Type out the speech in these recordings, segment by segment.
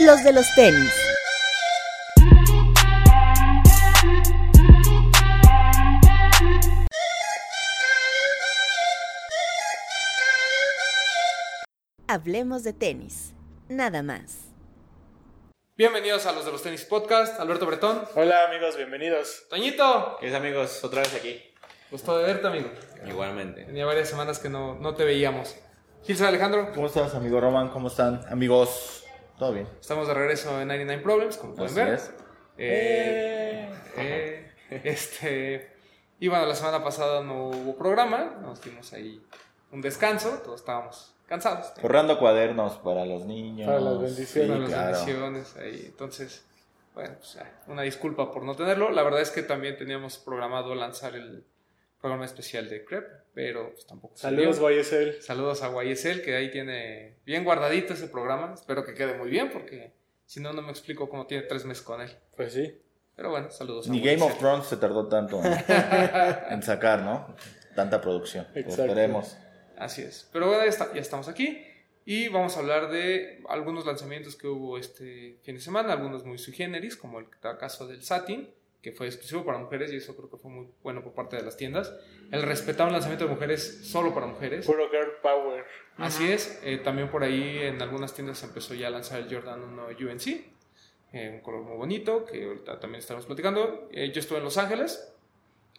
los de los tenis. Hablemos de tenis, nada más. Bienvenidos a los de los tenis podcast, Alberto Bretón. Hola amigos, bienvenidos. Toñito, ¿Qué es amigos? Otra vez aquí. gusto de verte, amigo. Igualmente. Tenía varias semanas que no, no te veíamos. Gilsa Alejandro, ¿Cómo estás, amigo Roman? ¿Cómo están, amigos? ¿Todo bien? estamos de regreso en 99 Problems, como pueden Así ver. es. Eh, eh, este, y bueno, la semana pasada no hubo programa, nos dimos ahí un descanso, todos estábamos cansados. Forrando cuadernos para los niños. Para las bendiciones. Las claro. bendiciones ahí. Entonces, bueno, pues una disculpa por no tenerlo. La verdad es que también teníamos programado lanzar el programa especial de Crep, pero pues tampoco Saludos, salió. YSL. Saludos a YSL, que ahí tiene bien guardadito ese programa. Espero que quede muy bien, porque si no, no me explico cómo tiene tres meses con él. Pues sí. Pero bueno, saludos a Ni Game YSL. of Thrones se tardó tanto en, en sacar, ¿no? Tanta producción. Esperemos. Así es. Pero bueno, ya, está- ya estamos aquí. Y vamos a hablar de algunos lanzamientos que hubo este fin de semana, algunos muy sui generis, como el caso del Satin, que fue exclusivo para mujeres y eso creo que fue muy bueno por parte de las tiendas. El respetar un lanzamiento de mujeres solo para mujeres. Puro girl power. Así es. Eh, también por ahí en algunas tiendas se empezó ya a lanzar el Jordan 1 UNC, eh, un color muy bonito, que ahorita también estaremos platicando. Eh, yo estuve en Los Ángeles,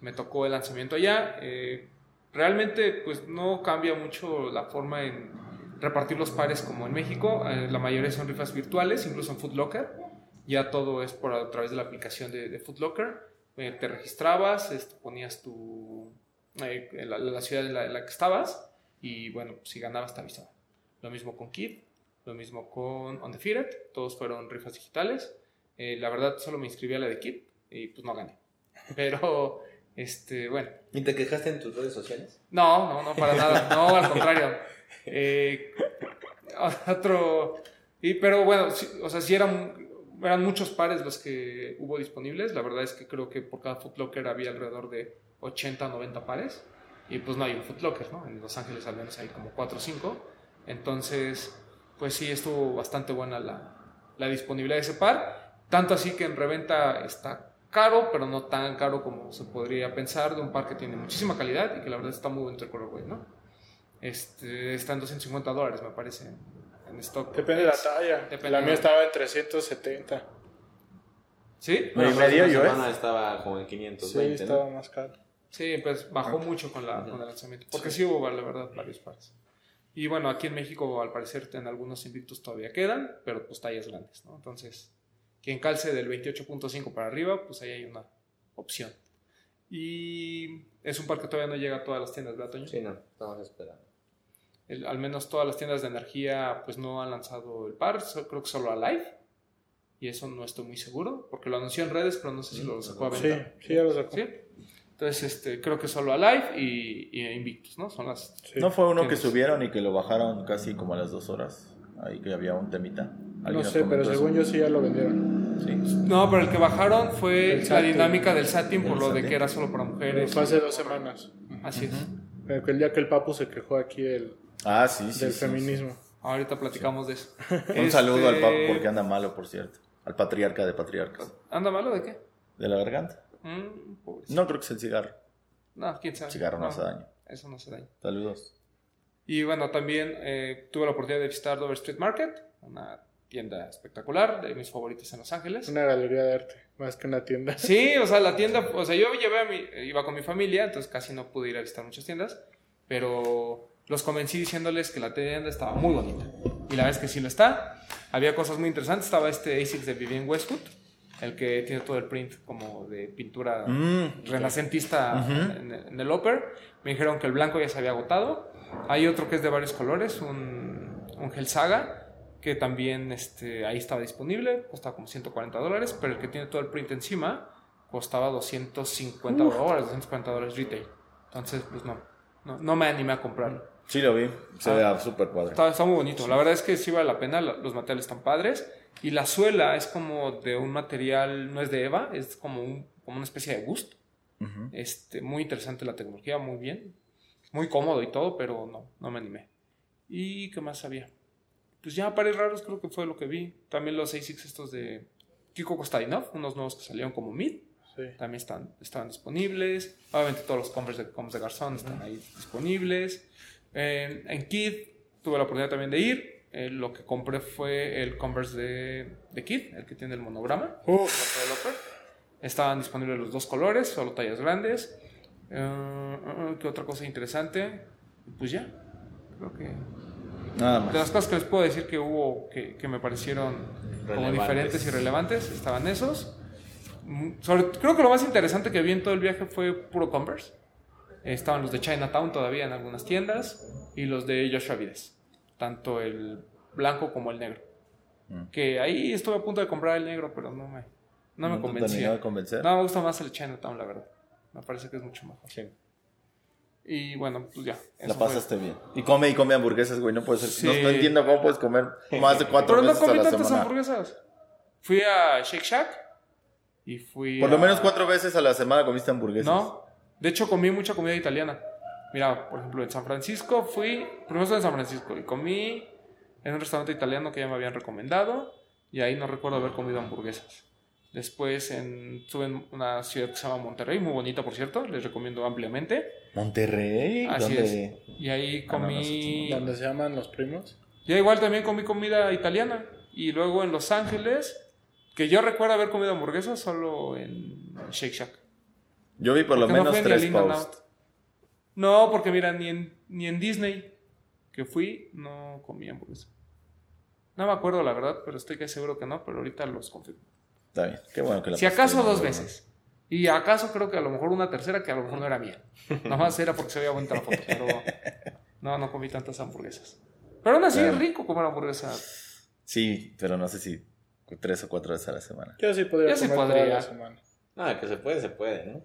me tocó el lanzamiento allá. eh, realmente pues no cambia mucho la forma en repartir los pares como en México. eh, la mayoría son rifas virtuales, incluso en Foot Locker. Ya todo es por a través de la aplicación de, de Foot Locker. Eh, te registrabas, este, ponías tu eh, la, la ciudad en la, en la que estabas y bueno, si ganabas te avisaban. Lo mismo con Kid, lo mismo con Undefeated, todos fueron rifas digitales. Eh, la verdad solo me inscribí a la de Kid y pues no gané. Pero, este, bueno, ¿Y te quejaste en tus redes sociales? no, no, no, para nada. No, al contrario. Eh, otro. Y, pero bueno, sí, o sea, sí eran, eran muchos pares los que hubo disponibles. La verdad es que creo que por cada Footlocker había alrededor de 80 o 90 pares. Y pues no hay un Footlocker, ¿no? En Los Ángeles al menos hay como 4 o 5. Entonces, pues sí, estuvo bastante buena la, la disponibilidad de ese par. Tanto así que en reventa está caro, pero no tan caro como se podría pensar de un par que tiene muchísima calidad y que la verdad está muy el colorway, ¿no? Este, está en 250 dólares, me parece, en, stock. Depende de la talla. Depende la mía estaba en 370. ¿Sí? Bueno, hace medio yo, ¿eh? semana estaba como en Sí, 520, estaba ¿no? más caro. Sí, pues bajó mucho con, la, con el lanzamiento. Porque sí. hubo, la verdad, varios pares. Y bueno, aquí en México, al parecer, en algunos invictos todavía quedan, pero pues tallas grandes, ¿no? Entonces, quien calce del 28.5 para arriba, pues ahí hay una opción. Y es un par que todavía no llega a todas las tiendas, ¿verdad, Toño? Sí, no, estamos esperando. El- al menos todas las tiendas de energía, pues no han lanzado el par, so- creo que solo a Live. Y eso no estoy muy seguro, porque lo anunció en redes, pero no sé si lo sacó a Sí, venta. sí, ya lo sacó. ¿Sí? Entonces, este, creo que solo a Live y, y a Invictus, ¿no? Son las... Sí. ¿No fue uno que subieron y que lo bajaron casi como a las dos horas? Ahí que había un temita. No ¿Alguien nos sé, pero según eso? yo sí ya lo vendieron. Sí. No, pero el que bajaron fue El la Satin. dinámica del Satin por El lo de que era solo para Pero mujeres. fue hace dos semanas. Así es. Pero que El día que el Papu se quejó aquí del, Ah, sí, sí. del sí, feminismo. Ahorita platicamos de eso. Un saludo al Este, papo porque anda malo, por cierto. Al patriarca de patriarcas. ¿Anda malo de qué? ¿De la garganta? Mm, pobrecito. No creo que sea el cigarro. No, quién sabe. El cigarro no hace daño. Eso no hace daño. Saludos. Y bueno, también eh, tuve la oportunidad de visitar Dover Street Market, una tienda espectacular, de mis favoritas en Los Ángeles. Una galería de arte, más que una tienda. Sí, o sea, la tienda, o sea, yo llevé a mi, iba con mi familia, entonces casi no pude ir a visitar muchas tiendas, pero los convencí diciéndoles que la tienda estaba muy bonita. Y la verdad es que sí lo está. Había cosas muy interesantes, estaba este ASICS de Vivienne Westwood, el que tiene todo el print como de pintura Mm, renacentista en, en el upper. Me dijeron que el blanco ya se había agotado. Hay otro que es de varios colores, un, un Gel Saga, que también este, ahí estaba disponible, costaba como 140 dólares, pero el que tiene todo el print encima costaba 250 dólares, 240 dólares retail. Entonces, pues no, no, no me animé a comprarlo. Sí lo vi. Se Ah. vea súper padre. Está, está muy bonito. La verdad es que sí vale la pena. Los materiales están padres. Y la suela es como de un material, no es de Eva, es como, un- como una especie de Gust. Ujú. Este, muy interesante la tecnología, muy bien. Muy cómodo y todo, pero no, no me animé. ¿Y qué más había? pues ya pares raros creo que fue lo que vi. También los ASICs estos de Kiko Kostadinov, unos nuevos que salieron como mid, Sí. también están, estaban disponibles. Obviamente todos los Converse de, de Garzón están ahí disponibles. En, en Kid tuve la oportunidad también de ir. Eh, lo que compré fue el Converse de, de Kid, el que tiene el monograma. Developer. Estaban disponibles los dos colores, solo tallas grandes. Eh, eh, ¿Qué otra cosa interesante? Pues ya, creo que... Nada De más. las cosas que les puedo decir que hubo, que, que me parecieron como Relevantes. diferentes y relevantes, estaban esos. Mm, Sobre, creo que lo más interesante que vi en todo el viaje fue puro Converse. Estaban los de Chinatown todavía en algunas tiendas y los de Joshua Vides, tanto el blanco como el negro. Mm. Que ahí estuve a punto de comprar el negro, pero no me, no me te terminó convencía. de convencer? No, me gusta más el Chinatown, la verdad. Me parece que es mucho mejor. Sí. Y bueno, pues ya. La eso fue. pasaste bien. Y come y come hamburguesas, güey. No puede ser. No, Sí. no entiendo cómo puedes comer más de cuatro Pero no veces a comí la tantas semana. hamburguesas. Fui a Shake Shack y fui Por lo menos cuatro veces a la semana comiste hamburguesas. No, de hecho comí mucha comida italiana. Mira, por ejemplo, en San Francisco fui, primero estuve en San Francisco y comí en un restaurante italiano que ya me habían recomendado y ahí no recuerdo haber comido hamburguesas. Después en, estuve en una ciudad que se llama Monterrey, muy bonita por cierto, les recomiendo ampliamente. Monterrey. Así ¿Dónde? es. Y ahí Ah, comí... donde se llaman los primos. Ya igual también comí comida italiana. Y luego en Los Ángeles, que yo recuerdo haber comido hamburguesas solo en Shake Shack. Yo vi por lo Porque no menos al tres posts. No, porque mira, ni en, ni en Disney que fui, no comí hamburguesa. No me acuerdo la verdad, pero estoy casi seguro que no, pero ahorita los confirmo. Está bien. Qué bueno que la Si acaso dos veces. Y acaso creo que a lo mejor una tercera que a lo mejor no era mía. Nada más era porque se veía bonita la foto, pero no, no comí tantas hamburguesas. Pero aún así Claro. es rico comer hamburguesa. Sí, pero no sé si tres o cuatro veces a la semana. Yo sí podría Yo sí comer toda podría. la semana. No, que se puede, se puede, ¿no?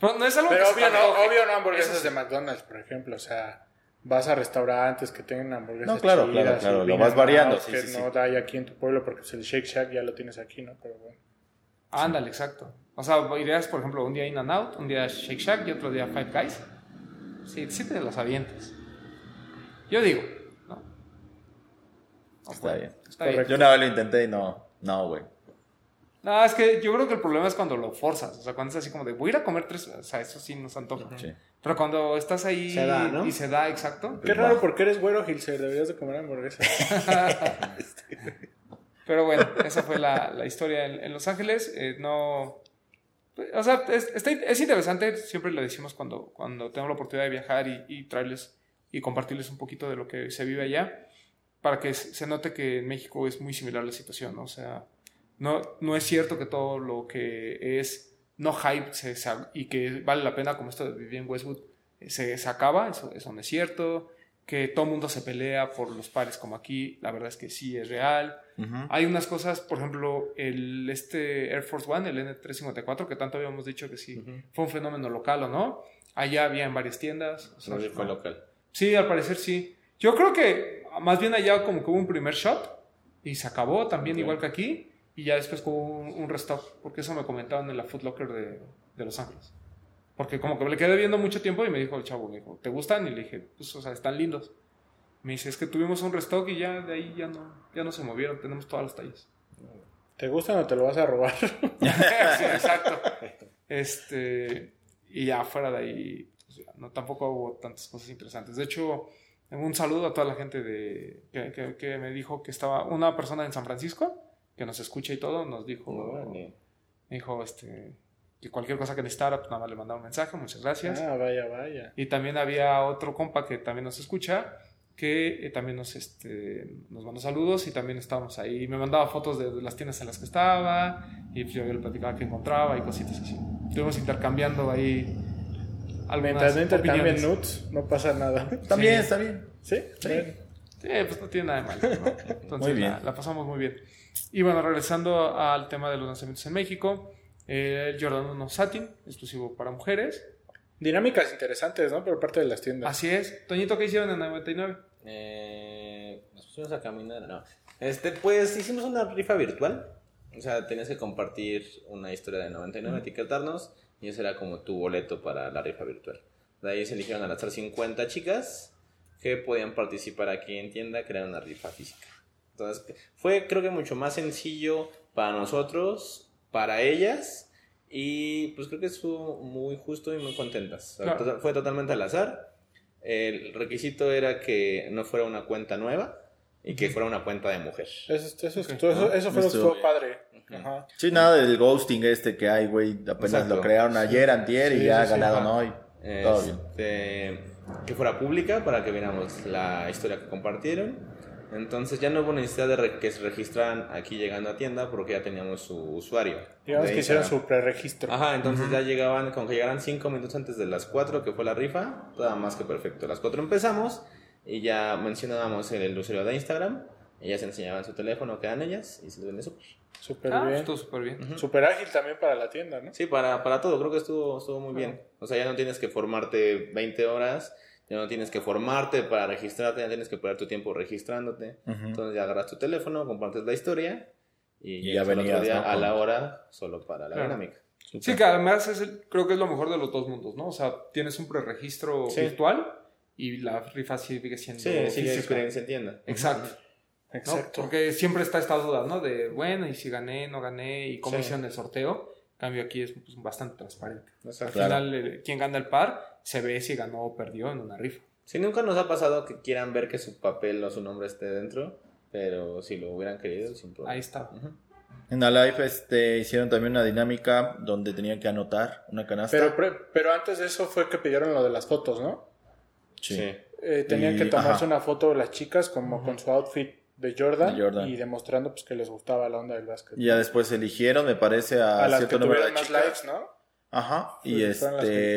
Pero- Pero no es algo Pero que se obvio te no, obvio no hamburguesas sí. de McDonald's, por ejemplo. O sea, vas a restaurantes que tengan hamburguesas No, claro, claro, chidas y claro, lo In vas and variando, Out sí, que sí, sí. no hay aquí en tu pueblo porque pues, el Shake Shack ya lo tienes aquí, ¿no? Pero bueno. Ándale, exacto. O sea, irías, por ejemplo, un día In and Out, un día Shake Shack y otro día Five Guys. Sí, sí te las avientas. Yo digo, ¿no? No, Está bueno, bien. Está bien. Yo una vez lo intenté y no. No, güey. No, es que yo creo que el problema es cuando lo forzas. O sea, cuando es así como de voy a ir a comer tres. O sea, eso sí nos antoja. Sí. Pero cuando estás ahí Se da, ¿no? y se da, exacto. Qué raro porque eres güero, Gilser. Deberías de comer hamburguesas. Pero bueno, esa fue la, la historia en, en Los Ángeles. Eh, no. O sea, es, está- es interesante, siempre le decimos cuando, cuando tengo la oportunidad de viajar y, y traerles y compartirles un poquito de lo que se vive allá, para que se se note que en México es muy similar la situación, ¿no? O sea, no, no es cierto que todo lo que es no hype se- y que vale la pena, como esto de vivir en Westwood, eh, se, se acaba, eso, eso no es cierto, que todo el mundo se pelea por los pares como aquí, la verdad es que sí es real. Hay unas cosas, por ejemplo, el este Air Force One, el N354, que tanto habíamos dicho que sí fue un fenómeno local o no. Allá había en varias tiendas. o sea, No, fue local. Sí, al parecer sí. Yo creo que más bien allá como que hubo un primer shot y se acabó también igual que aquí. Y ya después hubo un, un restock, porque eso me comentaban en la Foot Locker de, de Los Ángeles. Porque como que me le quedé viendo mucho tiempo y me dijo el chavo, me dijo, ¿te gustan? Y le dije, pues, o sea, están lindos. Me dice, es que tuvimos un restock y ya de ahí ya no, ya no se movieron, tenemos todas las tallas. ¿Te gustan o te lo vas a robar? sí, exacto. Este, y ya fuera de ahí, pues, ya, no, tampoco hubo tantas cosas interesantes. De hecho, un saludo a toda la gente de, que, que- que me dijo que estaba una persona en San Francisco, que nos escucha y todo, nos dijo, Órale. dijo este, que cualquier cosa que necesitara, pues nada más le mandaba un mensaje, muchas gracias. ah, vaya, vaya. Y también había otro compa que también nos escucha, que eh, también nos, este, nos mandó saludos y también estábamos ahí. Me mandaba fotos de, de las tiendas en las que estaba y pues, yo le platicaba que encontraba y cositas así. Estuvimos intercambiando ahí Mientras no intercambien nudes, no pasa nada. También Sí. está bien. ¿Sí? Bueno. Sí, pues no tiene nada de malo. ¿no? Entonces Muy bien. La, la pasamos muy bien. Y bueno, regresando al tema de los lanzamientos en México, eh, el Jordan 1 Satin, exclusivo para mujeres. Dinámicas interesantes, ¿no? Por parte de las tiendas. Así es. Toñito, ¿qué hicieron en 99? Eh, nos pusimos a caminar. No. Este, pues hicimos una rifa virtual. O sea, tenías que compartir una historia de 99, etiquetarnos. Y ese era como tu boleto para la rifa virtual. De ahí se eligieron al azar 50 chicas. que podían participar aquí en tienda, era una rifa física. Entonces, fue creo que mucho más sencillo para nosotros, para ellas, y pues creo que estuvo muy justo y muy contentas. Claro. Fue totalmente al azar. El requisito era que no fuera una cuenta nueva y que fuera una cuenta de mujer. Eso, eso, eso, eso, eso fue lo que padre. Ajá. Sí, nada del ghosting este que hay, güey. Apenas Exacto. lo crearon ayer, antier y Sí, ya sí, sí, ganaron ajá. hoy. Todo bien. Este, que fuera pública para que viéramos la historia que compartieron. Entonces ya no hubo necesidad de re- que se registraran aquí llegando a tienda porque ya teníamos su usuario. Digamos que hicieron su preregistro. Ajá, entonces ya llegaban, con que llegaran 5 minutos antes de las 4 que fue la rifa, nada más que perfecto. A las 4 empezamos y ya mencionábamos el, el usuario de Instagram. Ellas enseñaban su teléfono, que eran ellas, y se les vende súper. Súper Ah, bien. estuvo súper bien. Súper ágil también para la tienda, ¿no? Sí, para, para todo, creo que estuvo, estuvo muy bien. O sea, ya no tienes que formarte 20 horas, ya no tienes que formarte para registrarte, ya tienes que perder tu tiempo registrándote. Entonces ya agarras tu teléfono, compartes la historia y, Y ya otro venías, día ¿no? a la hora solo para la Claro. dinámica. Sí, que además es el- creo que es lo mejor de los dos mundos, ¿no? O sea, tienes un preregistro Sí. virtual y la rifa sigue siendo Sí, sigue física. experiencia en tienda. Exacto. ¿no? Exacto. Porque siempre está esta duda, ¿no? De, bueno, y si gané, no gané, y cómo Sí. hicieron el sorteo. Cambio, aquí es pues, bastante transparente. Al Exacto. Claro. final, eh, quien gana el par se ve si ganó o perdió en una rifa. Si nunca nos ha pasado que quieran ver que su papel o su nombre esté dentro, pero si lo hubieran querido, sin problema. Ahí está. En la live este, hicieron también una dinámica donde tenían que anotar una canasta. Pero, pre- pero antes de eso fue que pidieron lo de las fotos, ¿no? sí. Sí. Eh, tenían Y- que tomarse ajá. una foto las chicas como con su outfit de Jordan, De Jordan. y demostrando pues que les gustaba la onda del básquet. Y ya después eligieron, me parece, a, a las que cierto número de más chicas. likes, ¿no? Ajá. Y Pues, que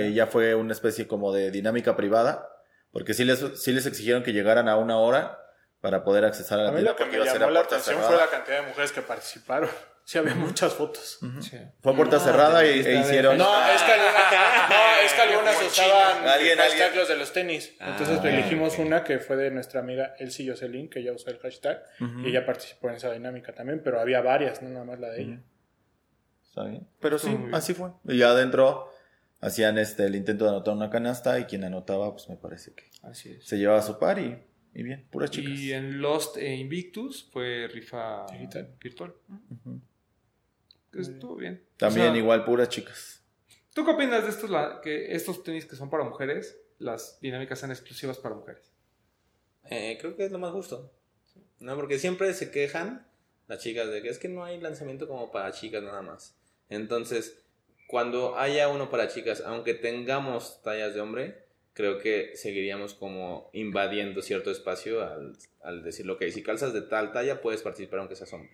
este ya fue una especie como de dinámica privada. Porque sí les, sí les exigieron que llegaran a una hora para poder accesar a la A mí lo que me llamó la atención cerrada. fue la cantidad de mujeres que participaron. Sí, había muchas fotos. Sí. Fue a puerta Ah, cerrada y, e hicieron. No, es que algunas, no, es que algunas usaban Alguien, alguien. los de los tenis. Entonces Ah, elegimos ok. una que fue de nuestra amiga Elsie Jocelyn, que ella usó el hashtag. Y ella participó en esa dinámica también, pero había varias, no nada más la de ella. Está bien. Pero sí, así fue. Y ya adentro hacían este el intento de anotar una canasta y quien anotaba, pues me parece que Así es. se llevaba su par y, y bien, puras chicas. Y en Lost e Invictus fue rifa Digital. virtual. Estuvo bien. También O sea, igual puras chicas. ¿Tú qué opinas de estos, la- que estos tenis que son para mujeres, las dinámicas sean exclusivas para mujeres? Eh, creo que es lo más justo. No, porque siempre se quejan las chicas de que es que no hay lanzamiento como para chicas nada más. Entonces, cuando haya uno para chicas, aunque tengamos tallas de hombre, creo que seguiríamos como invadiendo cierto espacio al, al decir, ok, si calzas de tal talla, puedes participar aunque seas hombre.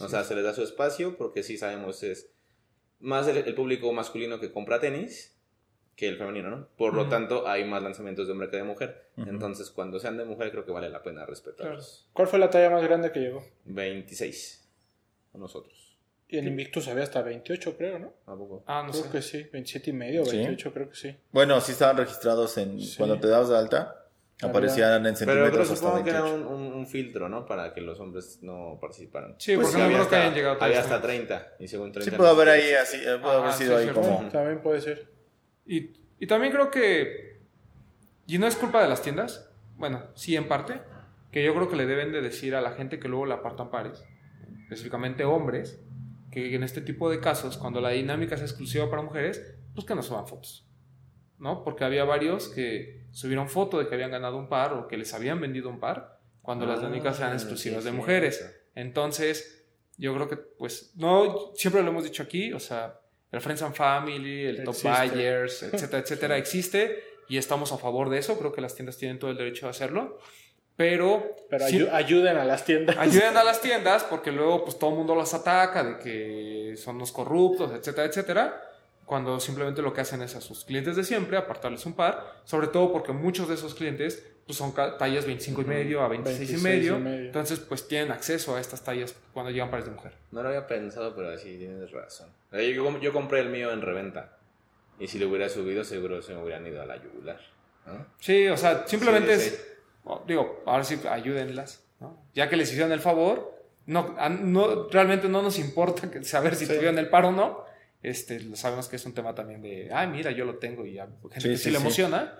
O sea, se les da su espacio porque sí sabemos es más el, el público masculino que compra tenis que el femenino, ¿no? Por lo tanto, hay más lanzamientos de hombre que de mujer. Entonces, cuando sean de mujer, creo que vale la pena respetarlos. ¿Cuál fue la talla más grande que llegó? 26. A nosotros. Y en Invictus había hasta 28, creo, ¿no? ¿A poco? Ah, no creo sé. que sí, 27 y medio, ¿Sí? 28, creo que sí. Bueno, sí estaban registrados en Sí. cuando te dabas de alta, aparecían en Pero, pero centímetros hasta supongo que era 28. un, un- un filtro, ¿no? Para que los hombres no participaran. Sí, Pues porque no había creo que hasta, hayan llegado a había hasta 30. Y según 30 Sí, puede haber ahí así, eh, puede haber Ah, sido sí, ahí cierto. como. También puede ser. Y, y también creo que. Y no es culpa de las tiendas. Bueno, sí, en parte. Que yo creo que le deben de decir a la gente que luego la apartan pares. Específicamente hombres. Que en este tipo de casos, cuando la dinámica es exclusiva para mujeres, pues que no suban fotos. ¿No? Porque había varios que subieron foto de que habían ganado un par o que les habían vendido un par. Cuando las Ah, dinámicas eran sí, exclusivas de mujeres. Entonces, yo creo que, pues, no, siempre lo hemos dicho aquí, o sea, el Friends and Family, el Top Existe. Buyers, etcétera, etcétera, existe y estamos a favor de eso. Creo que las tiendas tienen todo el derecho de hacerlo. Pero, Pero sí- ayuden a las tiendas. ayuden a las tiendas porque luego, pues, todo el mundo las ataca de que son los corruptos, etcétera, etcétera. Cuando simplemente lo que hacen es a sus clientes de siempre apartarles un par, sobre todo porque muchos de esos clientes pues son tallas 25 y medio a 26 y 26 medio, y medio. entonces pues tienen acceso a estas tallas cuando llegan pares de mujer. No lo había pensado, pero sí tienes razón. Eh, Yo, yo compré el mío en reventa. Y si lo hubiera subido, seguro se me hubieran ido a la yugular. ¿no? Sí, o sea, simplemente Sí, es, oh, digo, ahora sí, ayúdenlas, ¿no? Ya que les hicieron el favor, no, no, realmente no nos importa saber si Sí. tuvieron el paro o no, este, sabemos que es un tema también de, ay, mira, yo lo tengo y a gente Sí, que sí, sí, le emociona,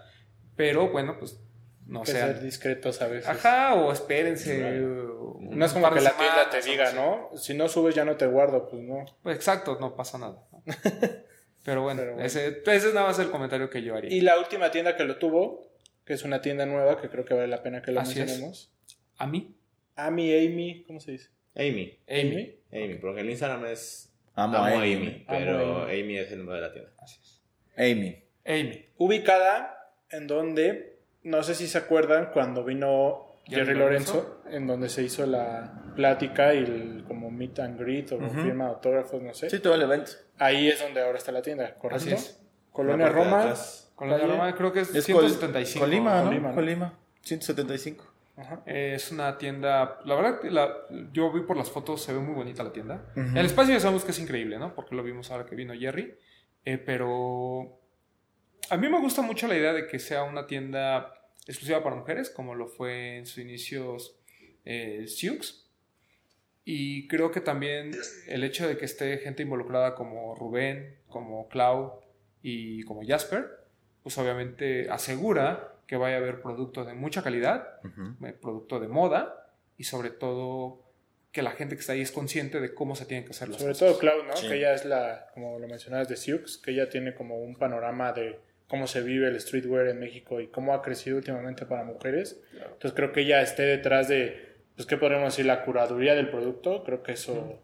pero bueno, pues no que sean... ser discretos a veces. Ajá, o espérense. o No es como que la tienda te diga. ¿no? Si no subes ya no te guardo, pues no. Pues exacto, no pasa nada. ¿no? Pero bueno, Pero bueno. Ese, ese es nada más el comentario que yo haría. Y la última tienda que lo tuvo, que es una tienda nueva, que creo que vale la pena que lo Así es. mencionemos. A mí, Amy, Amy, ¿cómo se dice? Amy. Amy. Amy, porque el Instagram es Amo Amo a Amy. Pero Amy es el nombre de la tienda. Así es. Amy. Amy. Ubicada en donde, no sé si se acuerdan, cuando vino Jerry Lorenzo. Lorenzo, en donde se hizo la plática y el como meet and greet o firma de autógrafos, no sé. Sí, todo el evento. Ahí es donde ahora está la tienda, ¿correcto? Así es. Colonia Roma. Calle- Roma creo que es, Es Col- 175. Colima, ¿no? Colima, ¿no? Colima. 175. Ajá. Eh, Es una tienda, la verdad, la, yo vi por las fotos, se ve muy bonita la tienda. El espacio ya sabemos que es increíble, ¿no? Porque lo vimos ahora que vino Jerry. Eh, pero a mí me gusta mucho la idea de que sea una tienda exclusiva para mujeres, como lo fue en sus inicios eh, Siux. Y creo que también el hecho de que esté gente involucrada como Rubén, como Clau y como Jasper, pues obviamente asegura que vaya a haber producto de mucha calidad Ujú. eh, producto de moda y sobre todo que la gente que está ahí es consciente de cómo se tienen que hacer las Sobre cosas. todo Cloud, ¿no? Sí. Que ella es la, como lo mencionabas, de Siux, que ella tiene como un panorama de cómo se vive el streetwear en México y cómo ha crecido últimamente para mujeres. Entonces creo que ella esté detrás de, pues, ¿qué podríamos decir? La curaduría del producto. Creo que eso...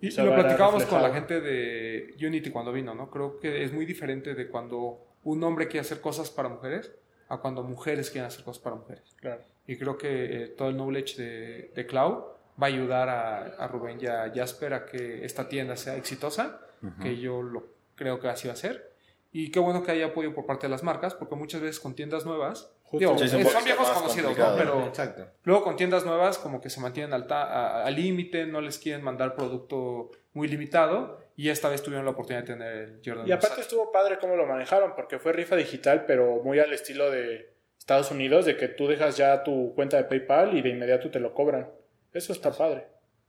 Y lo platicábamos con la gente de Unity cuando vino, ¿no? Creo que es muy diferente de cuando un hombre quiere hacer cosas para mujeres a cuando mujeres quieren hacer cosas para mujeres. Claro. Y creo que eh, todo el knowledge de, de Clau va a ayudar a, a Rubén y a Jasper a que esta tienda sea exitosa, que yo lo creo que así va a ser. Y qué bueno que haya apoyo por parte de las marcas, porque muchas veces con tiendas nuevas, digo, Sí, eh, son poquito viejos conocidos, ¿no? Pero Exacto. luego con tiendas nuevas como que se mantienen al límite, no les quieren mandar producto muy limitado y esta vez tuvieron la oportunidad de tener el Jordan Y aparte Versace. estuvo padre cómo lo manejaron, porque fue rifa digital, pero muy al estilo de Estados Unidos, de que tú dejas ya tu cuenta de PayPal y de inmediato te lo cobran. Eso está padre.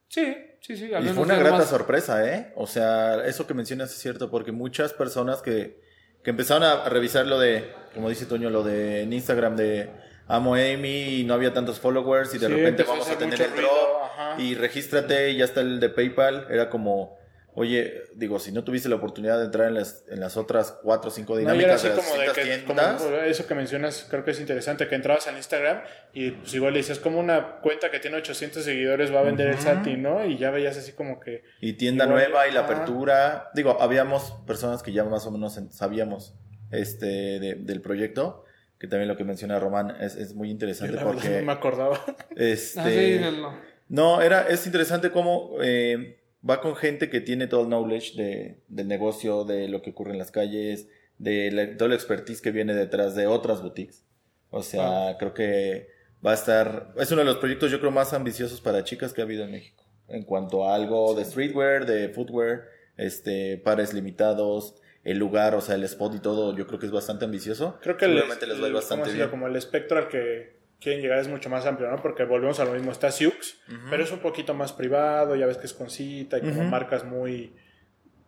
Sí, sí, sí. al Y menos fue una grata más- sorpresa, ¿eh? O sea, eso que mencionas es cierto, porque muchas personas que, que empezaron a revisar lo de, como dice Toño, lo de en Instagram de Amo Amy y no había tantos followers y de Sí, repente a vamos a hacer tener el drop ajá. y regístrate y ya está el de PayPal. Era como, oye, digo, si no tuviste la oportunidad de entrar en las, en las otras cuatro o cinco No, era dinámicas así de las como de que, como tiendas, eso que mencionas, creo que es interesante, que entrabas al Instagram y pues igual le dices, como una cuenta que tiene 800 seguidores va a vender el Ujú. Sati, ¿no? Y ya veías así como que... y tienda Igual, nueva y la apertura. Digo, habíamos personas que ya más o menos en- sabíamos este de- del proyecto, que también lo que menciona Román es, es muy interesante porque no me acordaba. este Ah, sí, el- no. no era es interesante cómo eh, va con gente que tiene todo el knowledge de, del negocio, de lo que ocurre en las calles, de la, toda la expertise que viene detrás de otras boutiques. O sea, creo que va a estar es uno de los proyectos yo creo más ambiciosos para chicas que ha habido en México en cuanto a algo de streetwear, de footwear, este pares limitados, el lugar, o sea, el spot y todo, yo creo que es bastante ambicioso. Creo que el, les va a ir el- bastante como el espectro al que quieren llegar es mucho más amplio, ¿no? Porque volvemos a lo mismo, está Siux, pero es un poquito más privado, ya ves que es con cita y como marcas muy...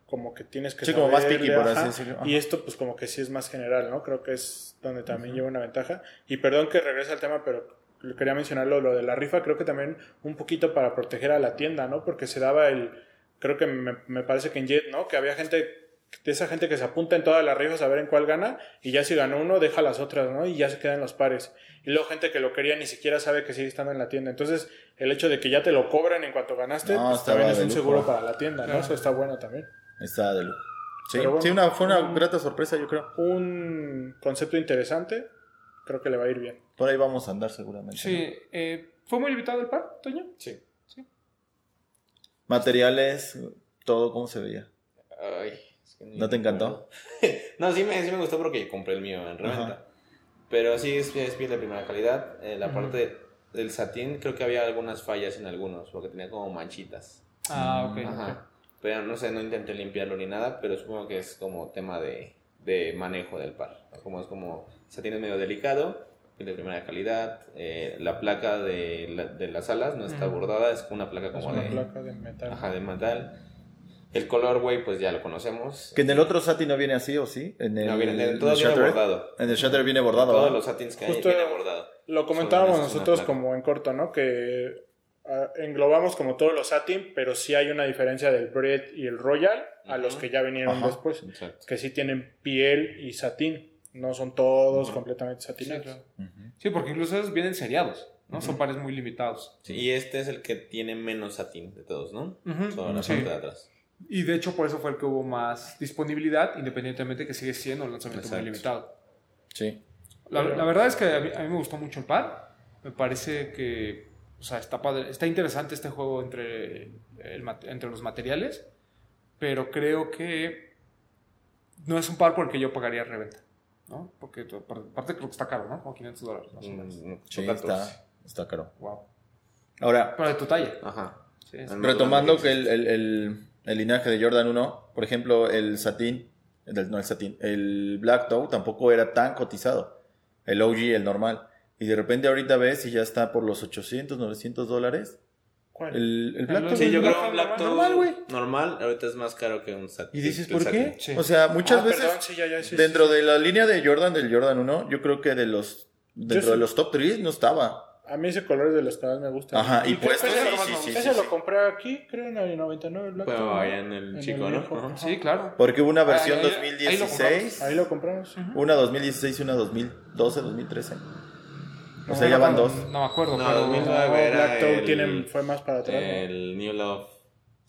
como que tienes que Sí, como más picky, por así decirlo. Y esto pues como que sí es más general, ¿no? Creo que es donde también lleva una ventaja. Y perdón que regrese al tema, pero quería mencionarlo, lo de la rifa, creo que también un poquito para proteger a la tienda, ¿no? Porque se daba el, creo que me, me parece que en Jet, ¿no? Que había gente, de esa gente que se apunta en todas las rifas a ver en cuál gana, y ya si ganó uno, deja las otras, ¿no? Y ya se quedan los pares. Y luego gente que lo quería ni siquiera sabe que sigue estando en la tienda. Entonces, el hecho de que ya te lo cobran en cuanto ganaste, No, pues también es un lujo. seguro para la tienda, ¿no? Claro. Eso está bueno también. Está de lujo. Sí, bueno, sí, una, fue una un- grata sorpresa, yo creo. Un concepto interesante, creo que le va a ir bien. Por ahí vamos a andar seguramente. Sí, eh, ¿fue muy limitado el par, Toño? Sí. Materiales, todo cómo se veía. Ay, que ¿No te encantó? no, sí me, sí me gustó porque compré el mío en reventa. Ajá. Pero sí es, es piel de primera calidad. Eh, la Ujú. parte de- del satín creo que había algunas fallas en algunos porque tenía como manchitas. Ah, ok. Ajá. Pero no sé, no intenté limpiarlo ni nada, pero supongo que es como tema de, de manejo del par. Como es como satín es medio delicado, piel de primera calidad. eh, la placa de, la- de las alas no está Ujú. bordada, es una placa Es como una de, placa de metal. ajá, de metal. El colorway, pues ya lo conocemos. Que en el otro satin no viene así, ¿o sí? En el, No, viene- en el- en todo el viene bordado. En el Shutter viene bordado. Todos los satins que hay Justo- viene bordado. Lo comentábamos nosotros como en corto, ¿no? Que ah, englobamos como todos los satin, pero sí hay una diferencia del Bread y el Royal a los que ya vinieron Ajá. después. Exacto. Que sí tienen piel y satín. No son todos completamente Sí, satinados. Sí, porque incluso esos vienen seriados, ¿no? Son pares muy limitados. Sí, y este es el que tiene menos satín de todos, ¿no? Solo la sí. parte de atrás. Y de hecho por eso fue el que hubo más disponibilidad, independientemente que sigue siendo un lanzamiento muy Exacto. limitado. Sí. La, la verdad es que a mí, a mí me gustó mucho el par. Me parece que o sea, está, padre, está interesante este juego entre, el entre los materiales, pero creo que no es un par por el que yo pagaría reventa. ¿no? Porque aparte creo que está caro, ¿no? Como 500 dólares más o menos. Mm, Sí, son 14. está, está caro. Wow. Ahora, Pero de tu talla. Ajá. Sí, retomando que el, el- el- el linaje de Jordan 1, por ejemplo, el satín, el, no el satín, el Black Toe tampoco era tan cotizado. El OG, el normal. Y de repente ahorita ves y ya está por los 800, 900 dólares. ¿Cuál? El, el Black. Sí, yo creo que un Black Toe normal, güey. normal ahorita es más caro que un satín. Y dices, ¿por satín. qué? Sí. O sea, muchas Ah, veces perdón, sí, ya, ya, sí, sí, dentro sí. de la línea de Jordan, del Jordan 1, yo creo que de los dentro de los top 3 no estaba. A mí ese color es de los que más me gusta. Ajá, y que ese, sí, sí, sí, ese lo compré aquí, creo en el 99 Black Pero Toe, allá en el chico, ¿no? viejo. Ajá. Ajá. Sí, claro. Porque hubo una versión ahí- ahí lo 2016, Ahí lo compramos. una 2016 y una 2012, 2013. O No, sea, ya no, van no, dos. No me acuerdo, No, pero... 2009 No, era Black Toe el- tiene- fue más para atrás. ¿no? El New Love.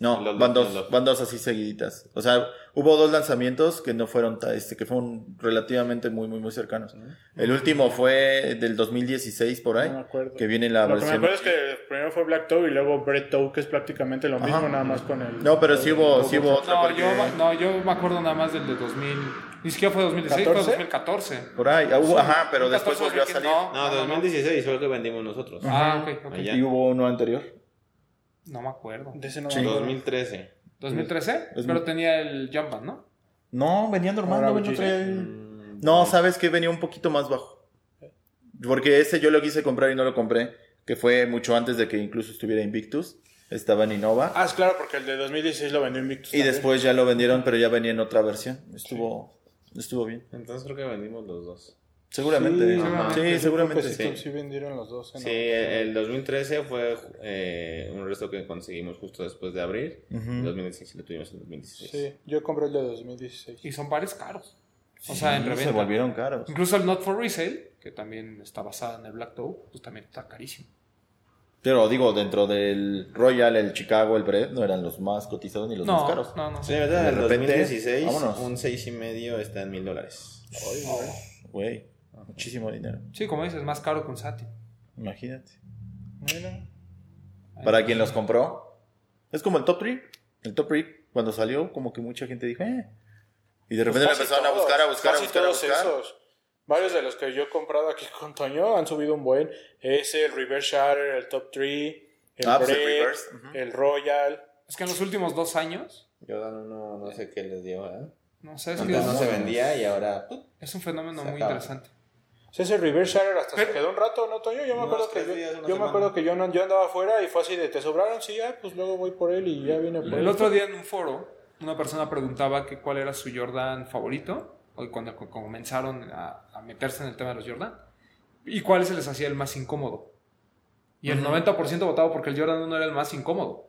No, Los van dos, los van dos así seguiditas. O sea, hubo dos lanzamientos que no fueron, este, que fueron relativamente muy, muy, muy cercanos. El último fue del 2016 por ahí, No me acuerdo. que viene la Lo que me versión. acuerdo es que primero fue Black Toe y luego Bread Toe, que es prácticamente lo mismo, Ajá. nada más con el. No, pero sí hubo, sí hubo otra No porque- yo, no, yo me acuerdo nada más del de 2000. Ni siquiera fue 2016, fue ¿14? 2014. por ahí. Ah, hubo- ajá, pero 2014, después volvió a 2015, salir. No, No, 2016 fue el que vendimos nosotros. Ah, ok, ok. Allá. Y hubo uno anterior. No me acuerdo. De ese no Sí. me acuerdo. 2013. ¿2013? Es pero muy- tenía el Jump Band, ¿no? No, venía normal, no traía- Mm, No, sabes que venía un poquito más bajo. Porque ese yo lo quise comprar y no lo compré, que fue mucho antes de que incluso estuviera Invictus. Estaba en Innova. Ah, es claro, porque el de 2016 lo vendió Invictus. y también. después ya lo vendieron, pero ya venía en otra versión. Estuvo, estuvo bien. Entonces creo que vendimos los dos. Seguramente. Sí, Sí, seguramente. sí, sí. sí vendieron los dos. ¿eh? Sí, el 2013 fue eh, un resto que conseguimos justo después de abrir. Ujú. El 2016 lo tuvimos en 2016. Sí, yo compré el de 2016. Y son pares caros. O sea, en reventa. se volvieron caros. Incluso el Not for Resale, que también está basado en el Black Toe, pues también está carísimo. Pero digo, dentro del Royal, el Chicago, el Bread, no eran los más cotizados ni los más No, caros. no, no. Sí, ¿verdad? De En el repente, 2016, vámonos. un 6 y medio está en mil dólares. Güey, muchísimo dinero. Sí, como dices, más caro que un Satin. Imagínate. Mira. Para quien los compró, es como el Top 3. El Top 3, cuando salió, como que mucha gente dijo, eh. Y de repente Pues lo casi empezaron a buscar, a buscar, a buscar, a todos buscar. esos. Varios de los que yo he comprado aquí con Toño han subido un buen. Ese, el Reverse Shatter, el Top 3, el Ah, pues el Reverse, el Royal. Es que en los últimos dos años, Jordan no, no sé qué les dio, ¿eh? no sé, es, que no es, se vendía y ahora... es un fenómeno muy interesante. O sea, ese Reverse Shatter hasta Pero- se quedó un rato, ¿no, Toño? Yo me acuerdo que yo, yo me semana. acuerdo que yo, no, yo andaba afuera y fue así de, ¿te sobraron? Sí, ah, pues luego voy por él y ya vine por él. El otro día en un foro, una persona preguntaba que cuál era su Jordan favorito, cuando co- comenzaron a, a meterse en el tema de los Jordan, y cuál se les hacía el más incómodo. Y el 90% votaba porque el Jordan 1 era el más incómodo.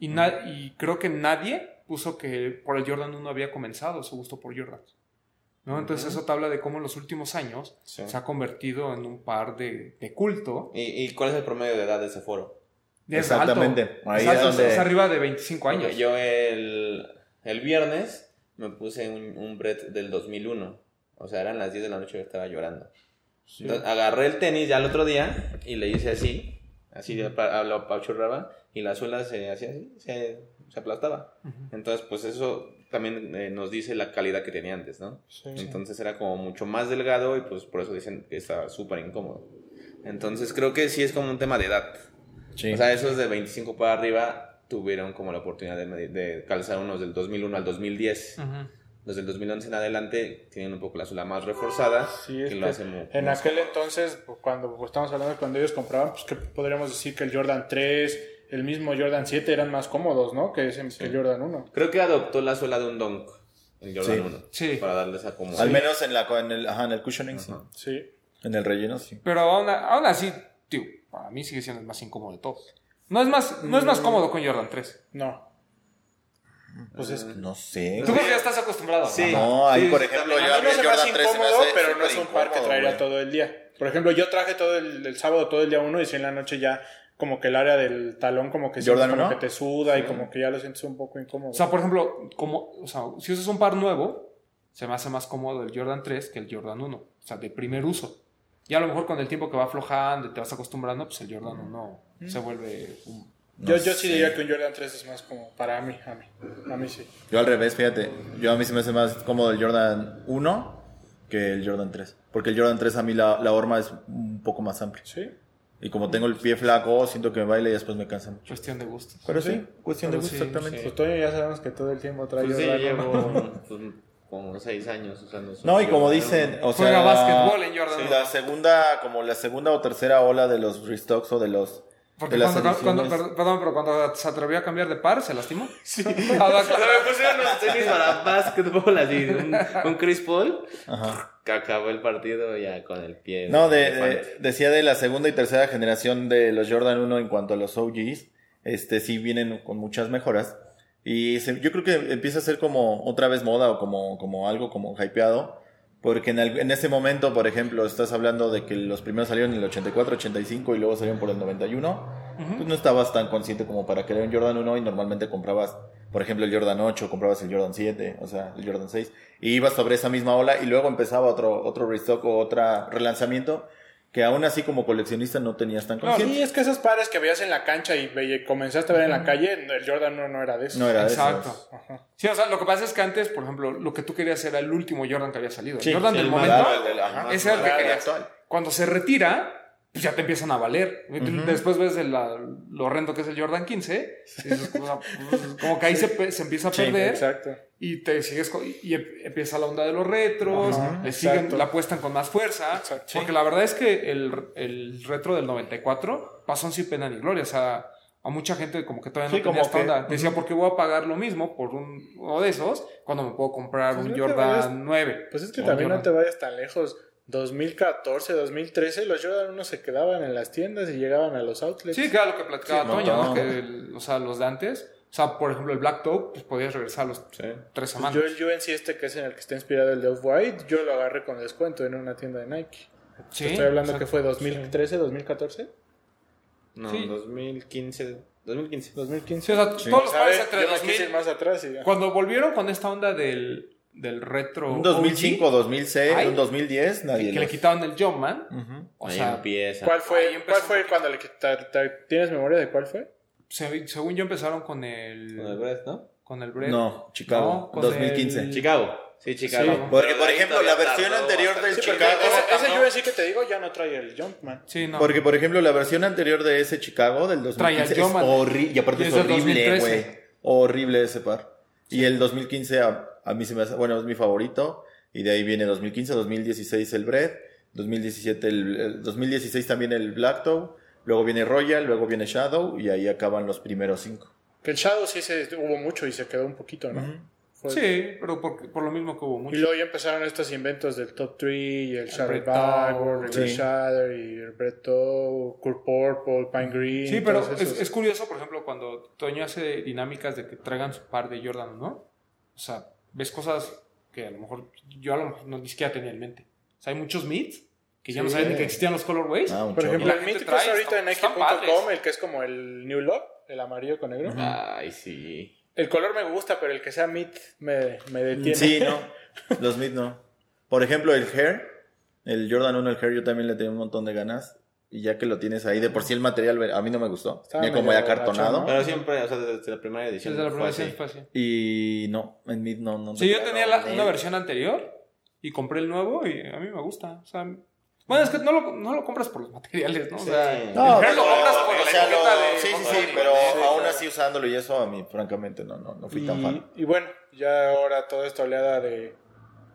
Y, na- y creo que nadie puso que por el Jordan 1 había comenzado su gusto por Jordan. ¿No? Entonces eso te habla de cómo en los últimos años Sí. se ha convertido en un par de, de culto. ¿Y, ¿Y cuál es el promedio de edad de ese foro? Es Exactamente. alto. Ahí es, es alto, donde- es arriba de 25 años. Yo el, el viernes me puse un, un Brett del 2001. O sea, eran las 10 de la noche y yo estaba llorando. Entonces, agarré el tenis ya el otro día y le hice así. Así lo apachurraba y la suela se hacía así, se, se aplastaba. Entonces, pues eso también eh, nos dice la calidad que tenía antes, ¿no? Sí. Entonces era como mucho más delgado y pues por eso dicen que estaba súper incómodo. Entonces creo que sí es como un tema de edad. Sí. O sea, esos de 25 para arriba tuvieron como la oportunidad de, de calzar unos del 2001 al 2010. Ujú. Los del 2011 en adelante tienen un poco la suela más reforzada. Sí, es que lo hace mu- en más aquel entonces, cuando pues, estamos hablando de cuando ellos compraban, pues que podríamos decir que el Jordan 3, el mismo Jordan 7 eran más cómodos, ¿no? Que ese que el Jordan 1. Creo que adoptó la suela de un Dunk, el Jordan Sí. 1. Sí. Para darle esa como... Al menos en, la, en, el, ajá, en el cushioning, sí. Sí. En el relleno, sí. Pero aún, aún así, tío, para mí sigue siendo el más incómodo de todos. No es más, no es más cómodo con Jordan 3. No. Pues es No sé. Tú porque ya estás acostumbrado. Sí. No, ahí Sí, por ejemplo, yo A mí no Jordan 3 se me incómodo, hace pero no es un par que traería todo el día. Por ejemplo, yo traje todo el, el sábado todo el día uno y si en la noche ya como que el área del talón como que ¿Jordan como uno? que te suda y como que ya lo sientes un poco incómodo. O sea, por ejemplo, como, o sea, si usas un par nuevo, se me hace más cómodo el Jordan 3 que el Jordan 1. O sea, de primer uso. Y a lo mejor con el tiempo que va aflojando y te vas acostumbrando, pues el Jordan 1 se vuelve un... yo, No yo sí sé. diría que un Jordan 3 es más como para mí, a mí. A mí sí. Yo al revés, fíjate. Yo a mí se me hace más cómodo el Jordan 1 que el Jordan 3. Porque el Jordan 3 a mí la, la horma es un poco más amplia. Sí. Y como tengo el pie flaco, siento que me baila y después me cansa mucho. Cuestión de gusto. Pero sí, cuestión de Pero gusto, sí, exactamente. Pues Toño ya sabemos que todo el tiempo trae Pues sí, Jordan 1. llevo pues, como seis años usando su No, y como dicen, o sea, Juega básquetbol en Jordan sí, la segunda, como la segunda o tercera ola de los restocks o de los Porque de cuando, cuando- perdón, pero cuando se atrevió a cambiar de par, ¿se lastimó? Sí. O sea, me pusieron unos tenis para básquetbol así, un, un Chris Paul, Ajá. Acabó el partido ya con el pie. No, de, elefante. de- decía de la segunda y tercera generación de los Jordan 1 en cuanto a los OGs, este sí vienen con muchas mejoras. Y se- yo creo que empieza a ser como otra vez moda o como, como algo como hypeado. Porque en, el- en ese momento, por ejemplo, estás hablando de que los primeros salieron en el 84, 85 y luego salieron por el 91. Pues no estabas tan consciente como para querer un Jordan 1 y normalmente comprabas, por ejemplo, el Jordan 8, comprabas el Jordan 7, o sea, el Jordan 6. Y ibas sobre esa misma ola y luego empezaba otro, otro restock o otro relanzamiento que aún así como coleccionista no tenías tan consciente. Sí, es que esos pares que veías en la cancha y ve- comenzaste a ver en la calle, el Jordan 1 no era de eso. No era de Exacto. esos. Sí, o sea, lo que pasa es que antes, por ejemplo, lo que tú querías era el último Jordan que había salido. El Jordan sí, del el momento, ese era el que querías. actual. Cuando se retira, pues ya te empiezan a valer. Después ves el- la- lo horrendo que es el Jordan 15, y dices, o sea, pues, como que ahí se, empieza a Sí, perder. Exacto. Y te sigues con- y em- empieza la onda de los retros, le siguen, exacto. la apuestan con más fuerza. Exacto. Porque la verdad es que el, el retro del 94 pasó sin pena ni gloria. O sea, a mucha gente como que todavía no Sí, tenía esta que- onda. Decía, ¿por qué voy a pagar lo mismo por un, uno de esos cuando me puedo comprar Pues un Jordan vayas- 9? Pues es que también no te vayas tan lejos. 2014, 2013, los Jordan 1 se quedaban en las tiendas y llegaban a los outlets. Sí, claro, lo que platicaba Sí, Toño, ¿no? Que el- o sea, los de antes. O sea, por ejemplo, el Black Toe, pues podías regresar a los tres Pues semanas. yo el UNC este que es en el que está inspirado el de Off-White, yo lo agarré con descuento en una tienda de Nike. Sí, Te estoy hablando o sea, que fue 2013, 2014, No, Sí. 2015. 2015. 2015. Sí, o sea, Sí. todos los A pares ver, entre yo me quise 2000. ir más atrás y Cuando volvieron con esta onda del, del retro. Un 2005, OG, 2006, Ay. un 2010, nadie que, que le quitaron el Jumpman. Ujú. O Ahí sea, empieza. ¿Cuál fue, empezó ¿cuál fue cuando le quitaron? ¿Tienes memoria de cuál fue? se- según yo empezaron con el. Con el Brett, ¿no? con el Brett. No, Chicago, No, con 2015. el- Chicago. Sí, Chicago. Sí. Porque, por ejemplo, la versión tardó anterior del. Chicago- ese, ese. UNC que te digo ya no trae el Jumpman. Sí, no. Porque, por ejemplo, la versión anterior de ese Chicago del Traía 2015 el es horrible. Y aparte Y es horrible, 2013. güey. Horrible ese par. Y el 2015 a, a mí se me hace, bueno, es mi favorito. Y de ahí viene 2015, 2016 el Bread, 2017 el, el 2016 también el Black Toe, luego viene Royal, luego viene Shadow y ahí acaban los primeros cinco. Que el Shadow sí se, hubo mucho y se quedó un poquito, ¿no? Fue- Sí, pero por, por lo mismo que hubo Y mucho. luego ya empezaron estos inventos del Top 3 y el Shadow Backward, el Towe, Red sí. Shadow y el Brett Towe, Kurt Purple, Pine Green. Sí, pero es, es curioso, por ejemplo, cuando Toño hace dinámicas de que traigan su par de Jordan, ¿no? O sea, ves cosas que a lo mejor yo a lo mejor no, ni siquiera tenía en mente. O sea, hay muchos meets que ya no Sí. sabían ni que existían los colorways. Ah, Por ejemplo, el gente mítico es trae, ahorita en Nike.com, el que es como el New Look, el amarillo con negro. Ay, sí. El color me gusta, pero el que sea mid me, me detiene. Sí, no. Los mid no. Por ejemplo, el Hair, el Jordan 1, el Hair, yo también le tenía un montón de ganas. Y ya que lo tienes ahí, de por sí el material a mí no me gustó. Estaba Ya como ya cartonado. Pero siempre, o sea, desde la primera edición. Desde la primera edición fue así. Y no, en mid no. no Sí, yo tenía la- una versión anterior y compré el nuevo y a mí me gusta. O sea, bueno, es que no lo, no lo compras por los materiales, ¿no? O sea, No, lo compras por o la sea, lo- de sí, sí, sí, pero Sí, aún así usándolo y eso a mí, francamente, no, no, no fui tan fan. Y, y bueno, ya ahora toda esta oleada de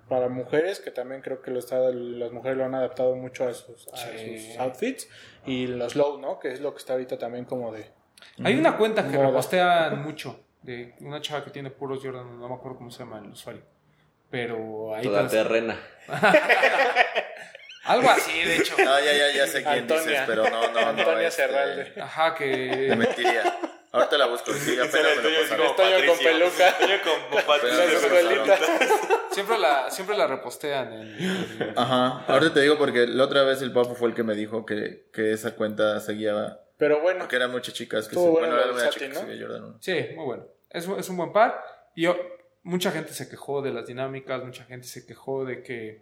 para mujeres, que también creo que lo está, las mujeres lo han adaptado mucho a sus, a Sí. sus outfits, y los low, ¿no? Que es lo que está ahorita también como de, Hay una cuenta que repostean mucho de una chava que tiene puros Jordan, no me acuerdo cómo se llama el usuario. Pero ahí Toda terrena. Algo así, de hecho. No, ya, ya, ya sé quién Antonia. dices, pero no, no, no. Antonia este, Serralde. Ajá, Te mentiría. Ahorita la busco. Sí, apenas me lo pasaron. Estoy yo con peluca. Me lo escuelita. pasaron. siempre la, siempre la repostean. en- en- Ajá. Ahorita te digo porque la otra vez el papu fue el que me dijo que, que esa cuenta seguía. Pero bueno, Que eran muchas chicas que se. bueno Bueno, era una chica que ¿no? seguía Jordan uno. Sí, muy bueno. Es, es un buen par. Y yo- mucha gente se quejó de las dinámicas, mucha gente se quejó de que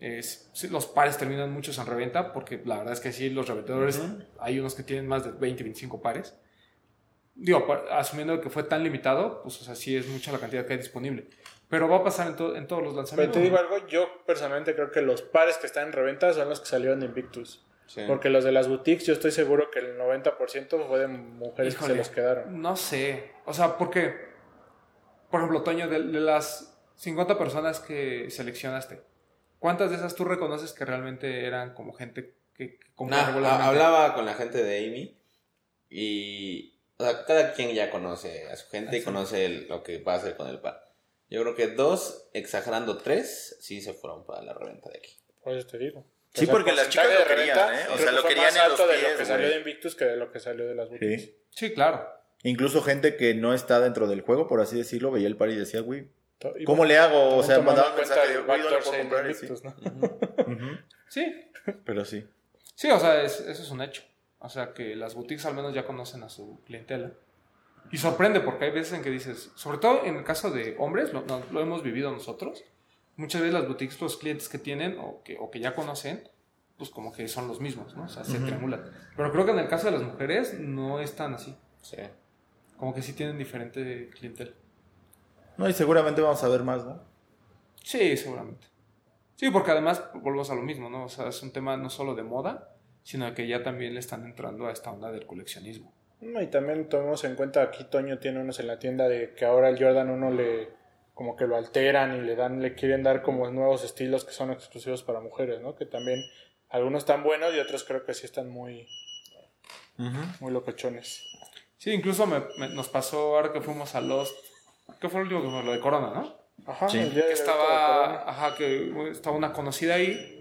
eh, sí, los pares terminan muchos en reventa, porque la verdad es que sí, los revendedores, hay unos que tienen más de 20, 25 pares. Digo, asumiendo que fue tan limitado, pues o sea, sí es mucha la cantidad que hay disponible. Pero va a pasar en, to- en todos los pero lanzamientos. te digo algo, yo personalmente creo que los pares que están en reventa son los que salieron de Invictus. Sí. Porque los de las boutiques, yo estoy seguro que el 90% fue de mujeres Híjole, que se los quedaron. No sé. O sea, porque, por ejemplo, Toño, de, de las 50 personas que seleccionaste, ¿cuántas de esas tú reconoces que realmente eran como gente que, que Nah, hablaba con la gente de Amy y o sea, cada quien ya conoce a su gente y conoce el- lo que va a hacer con el par. Yo creo que dos, exagerando tres, sí se fueron para la reventa de aquí. Por eso te digo. Sí, O sea, porque las chicas lo querían, ¿eh? O sea, lo querían más en los alto de lo pies, que salió de Invictus que de lo que salió de las boutiques. Sí. Sí, claro. Incluso gente que no está dentro del juego, por así decirlo, veía el par y decía, güey, ¿cómo le hago? O sea, mandaba un cuenta mensaje de, güey, ¿dónde backdoor puedo comprar? Y sí. Invictus, ¿no? Ujú. Sí. Pero sí. Sí, o sea, es- eso es un hecho. O sea, que las boutiques al menos ya conocen a su clientela. Y sorprende porque hay veces en que dices, sobre todo en el caso de hombres, lo, no- lo hemos vivido nosotros, muchas veces las boutiques, los clientes que tienen o que, o que ya conocen, pues como que son los mismos, ¿no? O sea, se triangulan. Pero creo que en el caso de las mujeres no es tan así. Sí. Como que sí tienen diferente clientela. No, y seguramente vamos a ver más, ¿no? Sí, seguramente. Sí, porque además volvemos a lo mismo, ¿no? O sea, es un tema no solo de moda, sino que ya también le están entrando a esta onda del coleccionismo. No, y también tomemos en cuenta aquí Toño tiene unos en la tienda de que ahora el Jordan 1 le como que lo alteran y le dan le quieren dar como nuevos estilos que son exclusivos para mujeres, ¿no? Que también algunos están buenos y otros creo que sí están muy muy locochones. Sí, incluso me- me- nos pasó ahora que fuimos a Lost. ¿Qué fue lo último que fue? Lo de Corona, ¿no? Ajá, Sí. el día Que de estaba, ajá, que estaba una conocida ahí.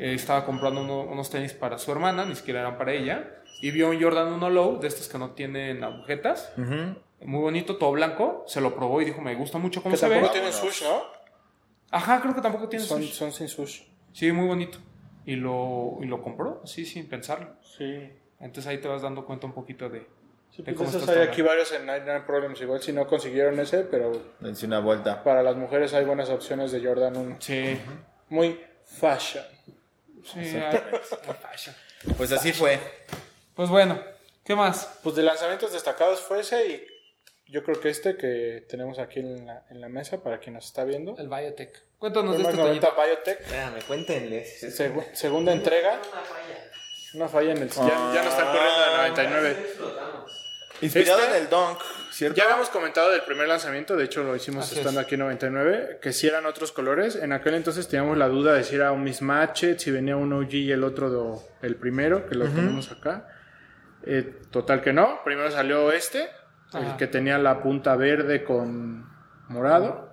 Eh, estaba comprando uno- unos tenis para su hermana, ni siquiera eran para ella. Y vio un Jordan 1 Low, de estos que no tienen agujetas. Muy bonito, todo blanco. Se lo probó y dijo, me gusta mucho cómo que se ve. tampoco tienen sush, ¿no? Ajá, creo que tampoco tiene Son, sush. son sin sush. Sí, muy bonito. Y lo, y lo compró, así sin pensarlo. Sí. Entonces ahí te vas dando cuenta un poquito de... Sí, pues esos hay aquí varios en Nine Nine Problems. Igual si no consiguieron ese, pero Dense una vuelta. para las mujeres hay buenas opciones de Jordan 1. Sí, Muy fashion. Sí. Pues así fue. Pues bueno, ¿qué más? Pues de lanzamientos destacados fue ese y yo creo que este que tenemos aquí en la, en la mesa para quien nos está viendo. El Biotech. Cuéntanos de este 90 Toñito. Biotech, Espérame, cuéntenles. segu- segunda entrega. Una falla en el... Ya, ya no están corriendo de 99. Inspirado Este- en el Dunk, ¿cierto? Ya habíamos comentado del primer lanzamiento, de hecho lo hicimos Así estando es. aquí en 99, que si eran otros colores. En aquel entonces teníamos la duda de si era un mismatch, si venía un OG y el otro do- el primero, que lo tenemos acá. Eh, total que no, primero salió este, el Ajá. que tenía la punta verde con morado.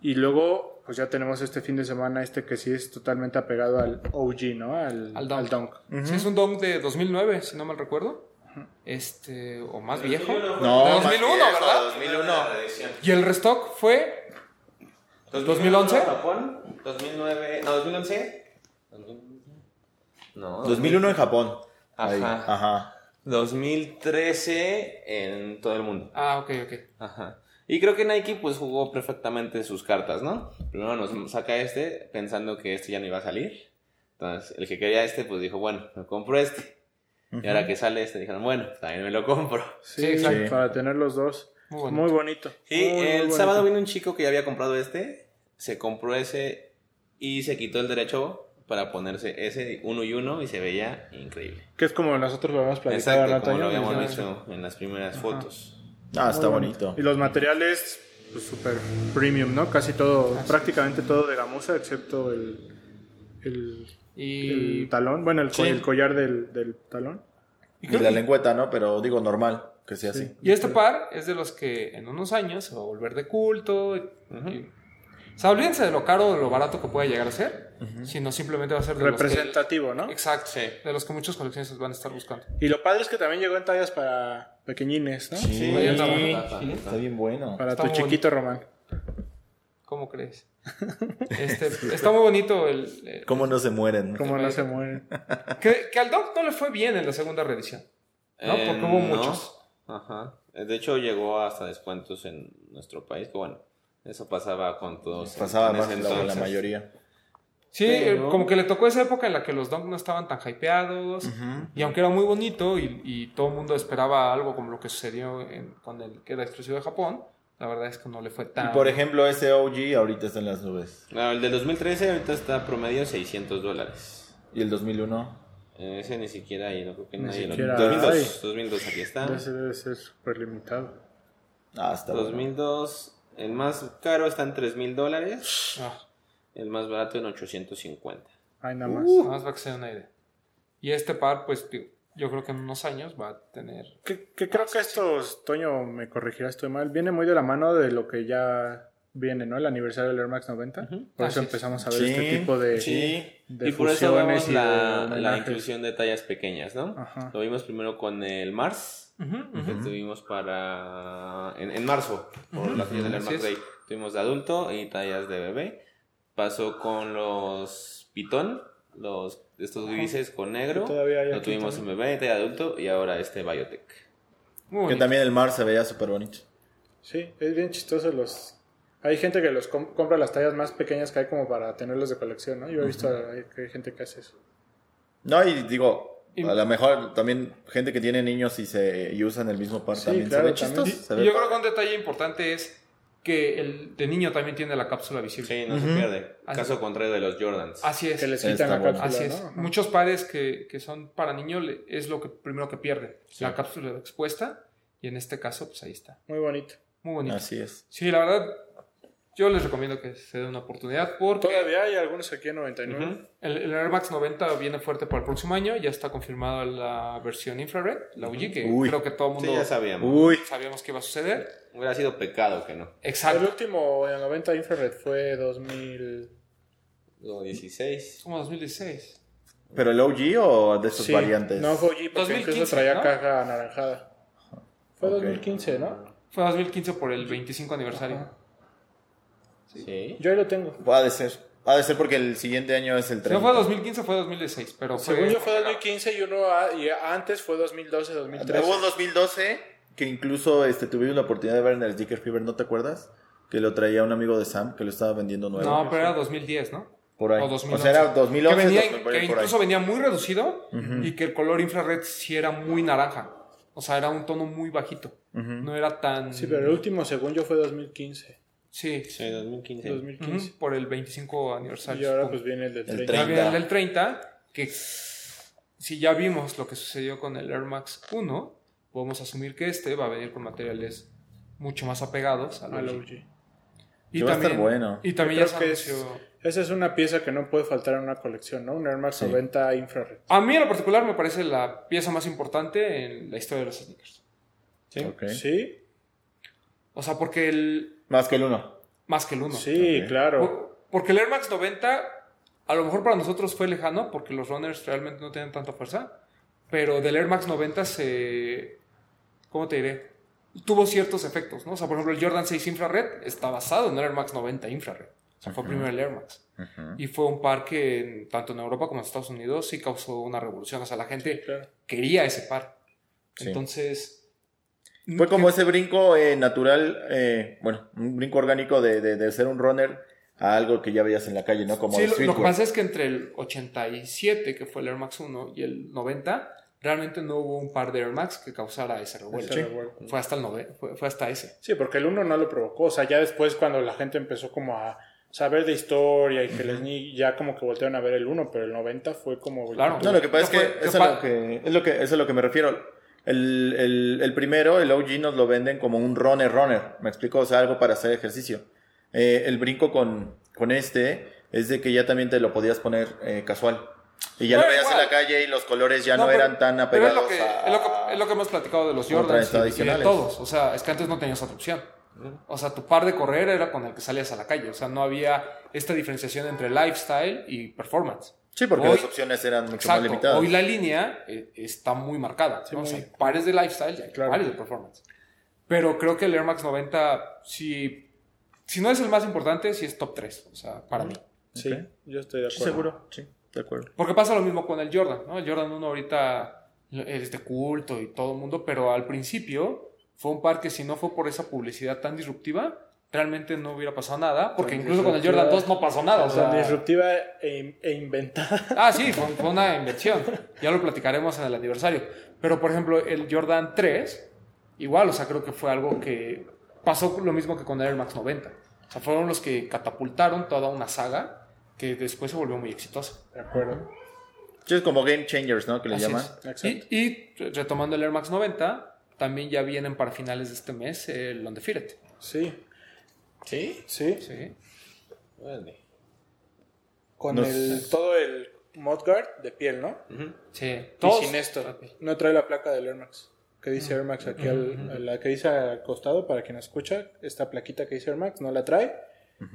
Y luego, pues ya tenemos este fin de semana este que sí es totalmente apegado al OG, ¿no? Al, Al Dunk. al Dunk. Sí, es un Dunk de 2009, si no mal recuerdo. Este, o más viejo. No, de más 2001, viejo, ¿verdad? 2001. Y el restock fue 2011. Japón, 2009, no, 2011. No, 2001 en Japón. Ahí. Ajá. 2013 en todo el mundo. Ah, ok, ok. Ajá. Y creo que Nike pues jugó perfectamente sus cartas, ¿no? Primero nos saca este pensando que este ya no iba a salir. Entonces, el que quería este pues dijo, bueno, me compro este. Y ahora que sale este dijeron, bueno, también me lo compro. Sí, Sí, exacto. para tener los dos. Muy bonito. Muy bonito. Y Muy, muy el bonito. sábado vino un chico que ya había comprado este, se compró ese y se quitó el derecho para ponerse ese uno y uno y se veía increíble. Que es como nosotros lo habíamos platicado, Exacto, ¿no, como lo habíamos Ajá. visto en las primeras fotos. Ah, está Muy bonito. Y los materiales, pues súper premium, ¿no? Casi todo, prácticamente todo de gamuza, excepto el, el, Y el talón, bueno, el, Sí. el collar del, del talón. Y, Y la lengüeta, ¿no? Pero digo normal, que sea así. y este par es de los que en unos años se va a volver de culto. y- y- o sea, olvídense de lo caro o lo barato que pueda llegar a ser, sino simplemente va a ser de los que- Representativo, ¿no? Exacto, de los que muchos coleccionistas van a estar buscando. Y lo padre es que también llegó en tallas para pequeñines, ¿no? Sí, Sí, está sí. bien bueno. Para Está tu chiquito Román. ¿Cómo crees? Este, está muy bonito el, el- ¿Cómo no se mueren? Cómo no se mueren. que, que al Doc no le fue bien en la segunda reedición. ¿no? Eh, Porque hubo no. muchos. Ajá. Eh, De hecho, llegó hasta descuentos en nuestro país, que bueno, eso pasaba con todos. en- Pasaba en más ese la, mayoría. Sí, Pero- eh, como que le tocó esa época en la que los Dunk no estaban tan hypeados. Y aunque era muy bonito y, y todo el mundo esperaba algo como lo que sucedió en- con el que era exclusivo de Japón, la verdad es que no le fue Y tan. por ejemplo, ese OG ahorita está en las nubes. No, el del 2013 ahorita está promedio 600 dólares. ¿Y el 2001? Eh, Ese ni siquiera hay, no creo que Ni nadie lo siquiera 2002, hay. 2002 aquí está. Ese debe ser súper limitado. Ah, está bueno. 2002, el más caro está en 3000 dólares, Ah, el más barato en 850. Ay, nada más. nada más para que se den una idea. Y este par, pues digo, yo creo que en unos años va a tener. Que, que creo que esto, Toño, me corregirá, estoy mal. Viene muy de la mano de lo que ya viene, ¿no? El aniversario del Air Max 90. Por Así eso es. empezamos a ver Sí, este tipo de, sí. de y por eso vemos la, inclusión de tallas pequeñas, ¿no? Ajá. Lo vimos primero con el Mars, que tuvimos para... En, en marzo, por las tallas del Air Max. Day. Tuvimos de adulto y tallas de bebé. Pasó con los Pitón, los estos grises con negro. Todavía hay Lo tuvimos también. en bebé, de adulto y ahora este Biotech. Muy Que bonito. también el mar se veía súper bonito. Sí, es bien chistoso los... Hay gente que los com- compra las tallas más pequeñas que hay como para tenerlos de colección, ¿no? Yo he visto a- que hay gente que hace eso. No, y digo, Y- a lo mejor también gente que tiene niños y se y usan el mismo par Sí, también claro, se ve también. chistoso. se ve yo creo que un detalle importante es que el de niño también tiene la cápsula visible. Sí, no se pierde. Así- Caso contrario de los Jordans. Así es. Que les Está quitan la cápsula, Así ¿no? es. Ajá. Muchos pares que, que son para niños le- es lo que primero que pierden. La cápsula expuesta. Y en este caso, pues ahí está. Muy bonito. Muy bonito. Así es. Sí, la verdad, yo les recomiendo que se den una oportunidad porque Todavía hay algunos aquí en 99. el, el Air Max 90 viene fuerte para el próximo año. Ya está confirmada la versión infrared, la UG, que Uy. creo que todo el Sí, mundo ya sabíamos. Uy, sabíamos que iba a suceder. Hubiera sido pecado que no. El Exacto. último en 90 infrared fue 2000... Luego 16. Como 2016. pero el OG o de estos Sí, variantes. No fue OG porque 2015, incluso traía ¿no? caja anaranjada. Fue Ok. 2015, ¿no? Fue 2015 por el 25 aniversario. Sí. Yo ahí lo tengo. Ha de ser. Ha de ser porque el siguiente año es el Si 30. no fue 2015, fue 2016. Pero fue, Según yo fue 2015 y uno a- y antes fue 2012, 2013. Hubo un 2012 que incluso este, tuvimos la oportunidad de ver en el Sticker Fever, ¿no te acuerdas? Que lo traía un amigo de Sam que lo estaba vendiendo nuevo. No, pero era 2010, ¿no? por ahí. O O, 2011. sea, era 2011, que venía, 2000, por ahí, que incluso venía muy reducido y que el color infrared sí era muy naranja. O sea, era un tono muy bajito. No era tan... Sí, pero el último, según yo, fue 2015. Sí, Sí, 2015. 2015. ujú, por el 25 aniversario. Y ahora supongo. pues viene el del El 30. Ya 30. viene el 30, que si ya vimos lo que sucedió con el Air Max 1, podemos asumir que este va a venir con materiales mucho más apegados al OG. OG. Y Que va a estar bueno. Y también Yo ya se es-. Esa es una pieza que no puede faltar en una colección, ¿no? Un Air Max 90 infrared. A mí en lo particular me parece la pieza más importante en la historia de los sneakers. Sí. ¿Sí? O sea, porque el... Más que el 1. Más que el 1. Sí, Ok. claro. Porque el Air Max 90 a lo mejor para nosotros fue lejano porque los runners realmente no tienen tanta fuerza. Pero del Air Max 90 se... ¿Cómo te diré? Tuvo ciertos efectos, ¿no? O sea, por ejemplo, el Jordan 6 Infrared está basado en el Air Max 90 Infrared. O sea, fue primero el Air Max. Y fue un par que en- tanto en Europa como en Estados Unidos sí causó una revolución. O sea, la gente Claro. quería ese par. Sí. Entonces... Fue como ese brinco eh, natural, eh, bueno, un brinco orgánico de, de, de ser un runner a algo que ya veías en la calle, ¿no? Como Sí, el lo, lo que pasa es que entre el 87, que fue el Air Max 1, y el 90, realmente no hubo un par de Air Max que causara ese revuelo. Ese revuelo. Fue hasta el 9, fue, fue hasta ese. Sí, porque el 1 no lo provocó. O sea, ya después cuando la gente empezó como a saber de historia y que les ni ya como que voltearon a ver el 1, pero el 90 fue como... Claro. No, lo que pasa No es que eso es lo que, es lo que, eso es lo que me refiero. El, el, el primero, el OG, nos lo venden como un runner runner. ¿Me explico? O sea, algo para hacer ejercicio. Eh, el brinco con, con este es de que ya también te lo podías poner eh, casual. Y ya lo Pero veías en igual. la calle y los colores ya no, pero- eran tan pero es apegados lo, que, a... es, lo que, es lo que hemos platicado de los Jordans y- y, de todos. O sea, es que antes no tenías otra opción. O sea, tu par de correr era con el que salías a la calle. O sea, no había esta diferenciación entre lifestyle y performance. Sí, porque Hoy- las opciones eran mucho más Exacto. limitadas. Hoy la línea eh, está muy marcada. ¿no? O sea, muy- hay pares de lifestyle y hay Claro. pares de performance. Pero creo que el Air Max 90, si, si no es el más importante, sí es top 3. O sea, para mí. Sí, Ok. yo estoy de Sí, acuerdo. seguro, sí, de acuerdo. Porque pasa lo mismo con el Jordan, ¿no? El Jordan 1 ahorita es de culto y todo el mundo, pero al principio fue un par que si no fue por esa publicidad tan disruptiva, realmente no hubiera pasado nada, porque incluso con el. Jordan 2 no pasó nada. O sea, disruptiva e, e inventada. ah, sí, fue, fue una invención. Ya lo platicaremos en el aniversario. Pero, por ejemplo, el Jordan 3, igual, o sea, creo que fue algo que pasó lo mismo que con el Air Max 90. O sea, fueron los que catapultaron toda una saga que después se volvió muy exitosa. De acuerdo. Sí, es como game changers, ¿no? Que le Así llaman. Y, y retomando el Air Max 90, también ya vienen para finales de este mes el Undefeated. Sí, ¿Sí? sí. Sí. Vale. Con Nos- el, todo el mudguard de piel, ¿no? Sí. Y sin esto. No trae la placa del Air Max. Que dice Air Max aquí, al, la que dice al costado, para quien escucha, esta plaquita que dice Air Max, no la trae.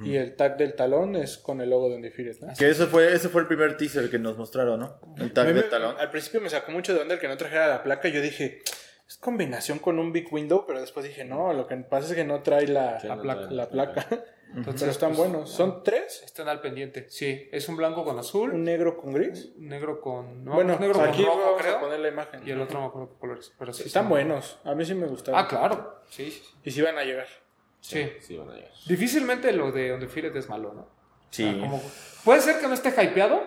Y el tag del talón es con el logo de Undefeated, ¿no? Que ese fue, ese fue el primer teaser que nos mostraron, ¿no? El tag mí de me- talón. Al principio me sacó mucho de onda el que no trajera la placa. Yo dije, es combinación con un Big Window, pero después dije, no, lo que pasa es que no trae la, Sí, la no placa. trae La la placa. Entonces, pero están pues, buenos. ¿Son tres? Están al pendiente. Sí. Es un blanco con azul, ¿Un negro con gris? un negro con. No, bueno, un negro aquí con rojo, vamos creo. a poner la imagen. Y el otro no me acuerdo qué colores. Pero sí. Están buenos. A mí sí me gustaron. Ah, claro. Sí, sí. Y sí van a llegar. Sí. Sí, van a llegar. Difícilmente lo de Undefeated es malo, ¿no? Sí. O sea, como- puede ser que no esté hypeado,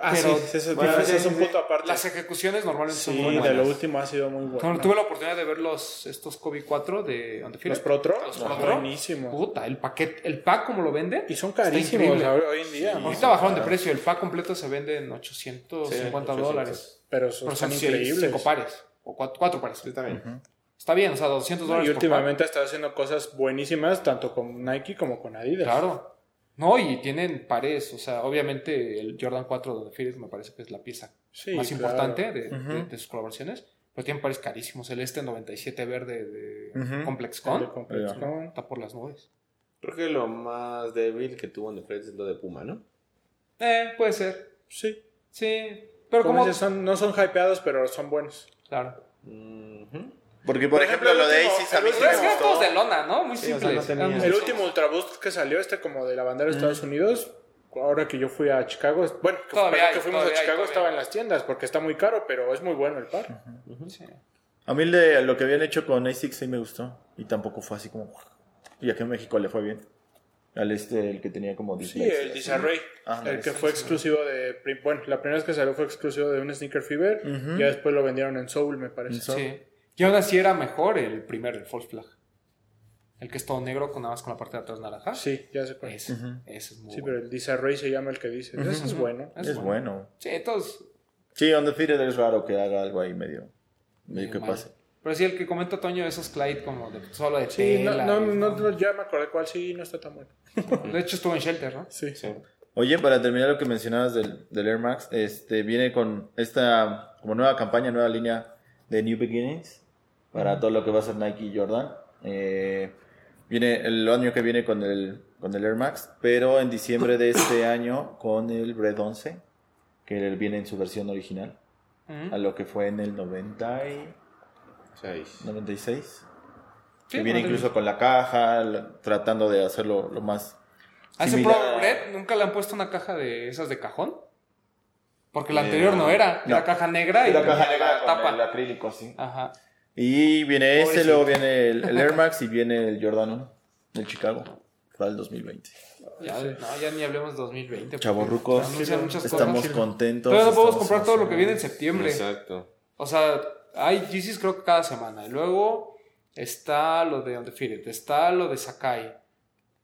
Ah, Pero- sí, bueno, sí, es un sí, punto aparte. las ejecuciones normalmente son sí, muy de buenas. lo último ha sido muy bueno. Cuando tuve la oportunidad de ver los, estos Kobe 4 de Undefeated. Los Protro, Los Pro Tro, buenísimos. Puta, el paquete, el pack como lo venden. Y son carísimos hoy en día. ¿no? Ahorita bajaron de precio. El pack completo se vende en 850 Sí, 800. dólares. Pero Pero son, son son increíbles. cinco pares. O cuatro, cuatro pares. Sí, está bien. Está bien, o sea, 200 No, dólares y por par. últimamente está haciendo cosas buenísimas, tanto con Nike como con Adidas. Claro. No, y tienen pares. O sea, obviamente el Jordan 4 de Undefeated me parece que es la pieza Sí, más claro. importante de, de- de sus colaboraciones. Pero tienen pares carísimos. El este 97 verde de. Complex Con de Complex Ya. Con. está por las nubes. Creo que lo más débil que tuvo en The Fred es lo de Puma, ¿no? Eh, puede ser. Sí. Sí. Pero Como como. dices, son, no son hypeados, pero son buenos. Claro. Ujú. Porque, por, Por ejemplo, ejemplo, lo de Aces a mí sí Pero me es que eran gustó. todos de lona, ¿no? Muy Sí, o sea, simples. no tenía- Eran muy El último Ultra Boost que salió, este como de la bandera de Estados Unidos, ahora que yo fui a Chicago, bueno, que, hay, que fuimos a hay, Chicago estaba en las tiendas porque está muy caro, pero es muy bueno el par. Sí. A mí de lo que habían hecho con Asics sí me gustó. Y tampoco fue así como... Y aquí en México le fue bien. Al este, el que tenía como Sí, el Disarray, Ah, el que fue exclusivo de... Bueno, la primera vez que salió fue exclusivo de un Sneaker Fever, Ujú. ya después lo vendieron en Soul, me parece. Sí. Y aún así era mejor el primero, el false flag. El que es todo negro con nada más con la parte de atrás naranja. Sí, ya sé cuál. Ese, ese es muy Sí, bueno. pero el Disarray se llama el que dice. Ese es bueno. Es Es bueno. Sí, todos. Sí, Undefeated es raro que haga algo ahí medio... Medio que mal. pase. Pero sí, el que comenta Toño, esos Clyde como de solo de Sí, no, tela. no, no, no, ya me acordé cuál sí, no está tan bueno. De hecho estuvo en Shelter, ¿no? Sí. Sí. Oye, para terminar lo que mencionabas del, del Air Max, este, viene con esta como nueva campaña, nueva línea de New Beginnings para todo lo que va a ser Nike y Jordan. Eh, viene el año que viene con el, con el Air Max, pero en diciembre de este año con el Red 11, que viene en su versión original, Ujú. a lo que fue en el 90 y Seis. 96. Sí, que viene incluso con la caja, la- tratando de hacerlo lo más A ese. Pro Red nunca le han puesto una caja de esas de cajón. Porque la Eh, anterior no era. Era no. caja negra y la caja negra la tapa. el acrílico así. Ajá. Y viene ese, luego viene el, el Air Max y viene el Jordan 1 del Chicago para el 2020. Ya, no, ya ni hablemos de 2020. porque Chavorrucos, estamos cosas. contentos. Todavía no podemos comprar todo lo que viene en septiembre. Exacto. O sea, hay Yeezys creo que cada semana. Y luego está lo de Undefeated. Está lo de Sakai.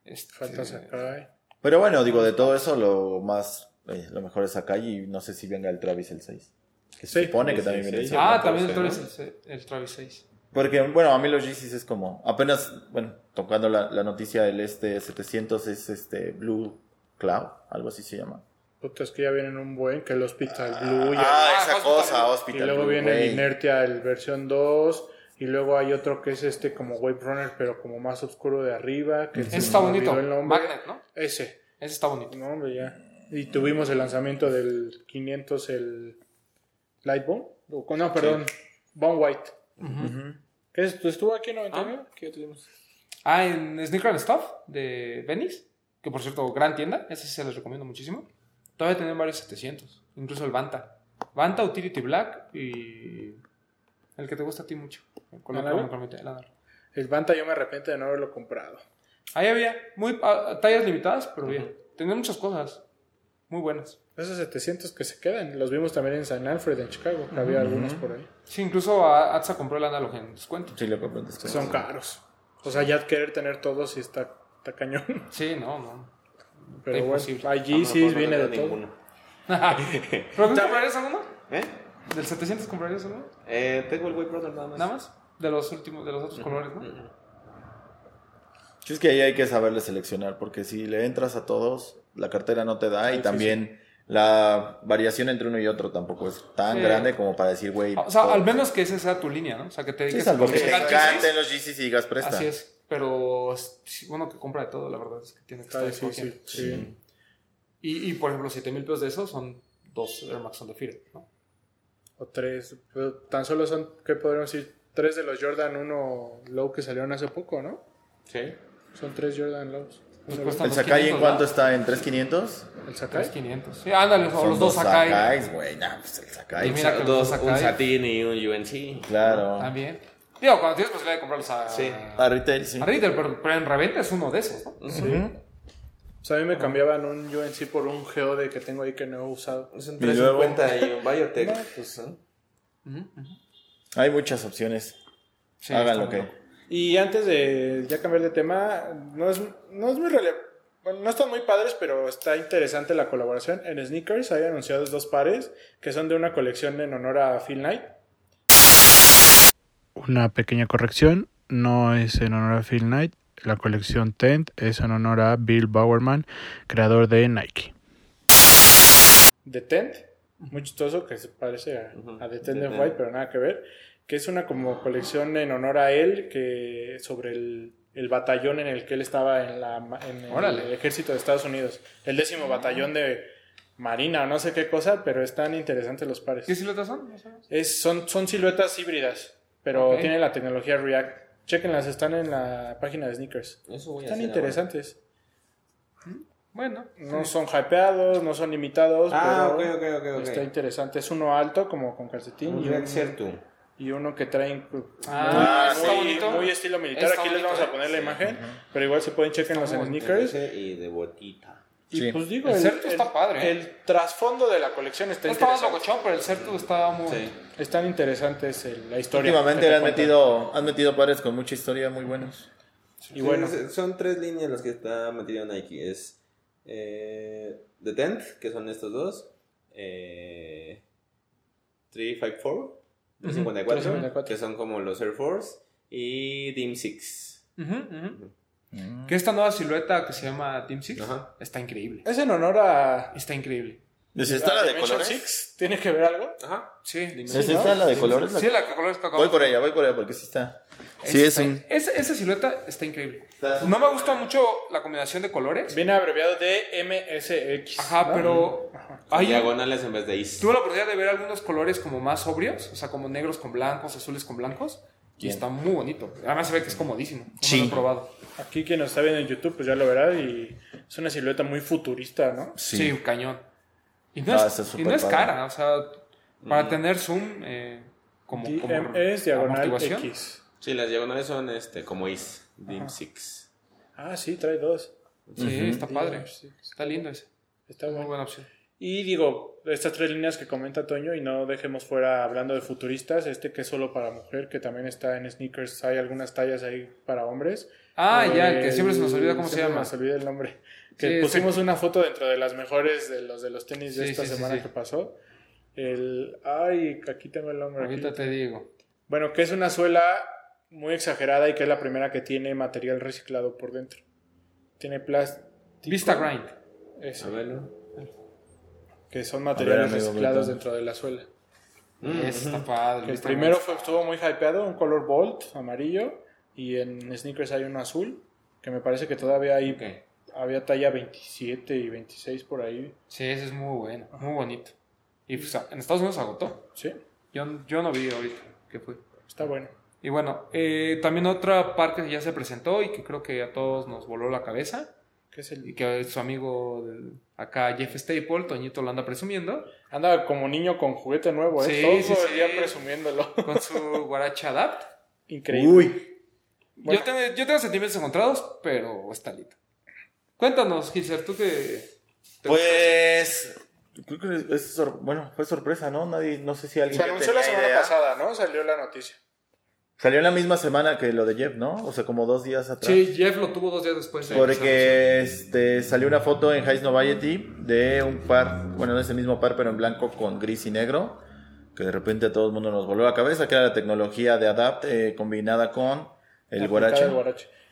Este, Falta Sakai. Pero bueno, digo, de todo eso lo más, eh, lo mejor es acá y no sé si venga el Travis el 6. Que se Sí. supone que también viene el sí. 6. Ah, no también el Travis, ser, el, Travis 6. Porque, bueno, a mí los Yeezys es como, apenas, bueno, tocando la, la noticia del este 700 es este Blue Cloud, algo así se llama. Puta, es que ya vienen un buen, que el Hospital Blue. y el- Ah, Ah, esa Hospital cosa, Blue. Hospital y luego Blue, viene güey. el Inertia, el versión 2. Y luego hay otro que es este como Wave Runner, pero como más oscuro de arriba. Que se Ese está bonito. Magnet, ¿no? Ese. Ese está bonito. No, hombre, ya. Y tuvimos el lanzamiento del 500, el Lightbone. No, perdón, Bone White. ¿Qué es? ¿Estuvo aquí en 99? ¿Qué tuvimos? Ah, en Sneaker and Stuff de Venice, que por cierto, gran tienda, ese sí se les recomiendo muchísimo. Todavía tienen varios 700, incluso el Banta. Banta, Utility Black y el que te gusta a ti mucho. El color ¿El Banta yo me arrepiento de no haberlo comprado. Ahí había muy ah, tallas limitadas, pero bien. Tenía muchas cosas muy buenas. Esos 700 que se quedan, los vimos también en San Alfred, en Chicago, que había algunos por ahí. Sí, incluso a- Atsa compró el Analog en descuento. Sí, lo compré en descuento. Son caros. O sea, ya querer tener todos sí está, está cañón. Sí, no, no. Pero bueno, imposible. hay A lo mejor Yeezys, no viene de tengo todo. ninguno. ¿Pero qué comprarías alguno? ¿Eh? ¿Del 700 comprarías alguno? Eh, tengo el Wave Brother nada más. Nada más. De los últimos, de los otros colores, ¿no? Sí, es que ahí hay que saberle seleccionar, porque si le entras a todos, la cartera no te da y también la variación entre uno y otro tampoco es tan Sí. grande como para decir, güey. O sea, al menos que esa sea tu línea, ¿no? O sea, que te Sí, dediques salvo a que te encanten los Yeezys y digas presta. Así es. Pero sí, uno que compra de todo, la verdad es que tiene que estar Está difícil. escogiendo. Sí. Y, y, por ejemplo, 7 mil pesos de esos son dos Air Max on the Field, ¿no? O tres. Pero tan solo son, ¿qué podríamos decir? Tres de los Jordan 1 Low que salieron hace poco, ¿no? Sí. Son tres Jordan Lows. Pues cuesta- ¿El Sakai en 500, cuánto está? ¿En 3500? ¿El Sakai? 3500. Sí, ándale, o Son los dos Sakai. Sakais, güey. Nah, pues el Sakai. Y mira que los Dos, dos un Sakai. Satin y un UNC. Claro. También. Digo, cuando tienes posibilidad de comprarlos a, Sí. A retail, sí. a retail, pero, pero en reventa es uno de esos, ¿no? O sea, a mí me cambiaban un UNC por un Geode que tengo ahí que no he usado. Es un Y luego- 350 y un Biotech. No, pues, ¿no? Hay muchas opciones. Sí, Hagan lo que. bueno. Y antes de ya cambiar de tema, no es, no es muy relevante. Bueno, no están muy padres, pero está interesante la colaboración. En Sneakers hay anunciados dos pares que son de una colección en honor a Phil Knight. Una pequeña corrección, no es en honor a Phil Knight. La colección Tent es en honor a Bill Bowerman, creador de Nike. The Tent, muy chistoso, que se parece a, a The Tent The Tent. White, pero nada que ver. Que es una como colección en honor a él, que sobre el, el batallón en el que él estaba en, la, ma- en el ejército de Estados Unidos. El décimo batallón de Marina o no sé qué cosa, pero están interesantes los pares. ¿Qué siluetas son? Es, son, son siluetas híbridas, pero Ok. tienen la tecnología React. Chequenlas, están en la página de Sneakers. Eso voy a Están interesantes. Bueno. No son hypeados, no son limitados, Ah, pero ok, ok, ok, ok. está interesante. Es uno alto, como con calcetín, y, Un tú. Y uno que traen Ah, muy, muy- bonito. muy estilo militar. Está Aquí les vamos a poner la imagen, pero igual se pueden chequenlos en muy Sneakers. Y de botita. Y Sí. pues digo, El Certo está padre, ¿eh? El trasfondo de la colección está No estaba interesante. locochón, pero el Certu está muy... Sí. Están interesantes el- la historia. Últimamente han metido, han metido pares con mucha historia muy buenos. Y bueno, Sí, son tres líneas las que está metido Nike. Es eh, The Tent, que son estos dos. Eh, 354, 354, 354. que son como los Air Force. Y Dim 6. Ujú, ujú. Que esta nueva silueta que se llama Team Six está increíble. es en honor a. Está increíble. ¿Es esta la de Dimension colores? Six. ¿Tiene que ver algo? Ajá. Sí, ¿Es esta la de colores? Sí, la que colores que acabo Voy por ella, voy por ella porque sí está. Sí, es Está- un. Esa, esa silueta está increíble. Está- No me gusta mucho la combinación de colores. Viene abreviado de MSX. Ajá, pero hay, diagonales en vez de is. tuve la oportunidad de ver algunos colores como más sobrios, o sea, como negros con blancos, azules con blancos. Y Bien. está muy bonito. Además se ve que es comodísimo. No Sí. lo he probado. Aquí quien nos está viendo en YouTube, pues ya lo verá. Y es una silueta muy futurista, ¿no? Sí, cañón. Y no, es, y no es cara, o sea, para tener zoom eh, como, como DMS diagonal amortiguación. X. Sí, las diagonales son este, como is. Dim 6. Ah, sí, trae dos. Sí, está padre. Está lindo ese. Está Muy bueno. buena opción. Y digo, estas tres líneas que comenta Toño, y no dejemos fuera hablando de futuristas, este que es solo para mujer, que también está en sneakers, hay algunas tallas ahí para hombres. Ah, ya, Eh, que siempre se nos olvida cómo se llama. nos olvida el nombre. Que Sí, pusimos una foto dentro de las mejores de los de los tenis de Sí, esta semana sí. que pasó. El. Ay, aquí tengo el nombre. aquí. Ahorita te digo. Bueno, que es una suela muy exagerada y que es la primera que tiene material reciclado por dentro. Tiene plástico. Vista Grind. Ese. A verlo. que son materiales reciclados dentro de la suela. Ese está padre. Que el primero fue, estuvo muy hypeado, un color Bolt amarillo, y en sneakers hay uno azul, que me parece que todavía hay, Ok. Había talla 27 y 26 por ahí. Sí, ese es muy bueno, muy bonito. Y pues, en Estados Unidos agotó. Sí, Yo, yo no vi ahorita que fue. está bueno. Y bueno, eh, también otra parte que ya se presentó y que creo que a todos nos voló la cabeza. ¿Qué es el Y que su amigo acá, Jeff Staple, Toñito lo anda presumiendo. Anda como niño con juguete nuevo, ¿eh? Sí, Todo sí, el día sí. presumiéndolo. Con su Guarache Adapt. Increíble. Uy, Bueno. Yo, tengo, yo tengo sentimientos encontrados, pero está lindo. Cuéntanos, Gilser, tú que... te pues. Creo que es sor- bueno, fue sorpresa, ¿no? Nadie, no sé si alguien. Se anunció la semana idea. pasada, ¿no? Salió la noticia. Salió en la misma semana que lo de Jeff, ¿no? O sea, como dos días atrás. Sí, Jeff lo tuvo dos días después. de Porque este, salió una foto en High Noviety de un par, bueno, no es el mismo par, pero en blanco con gris y negro, que de repente a todo el mundo nos volvió la cabeza, que era la tecnología de Adapt eh, combinada con el guarache.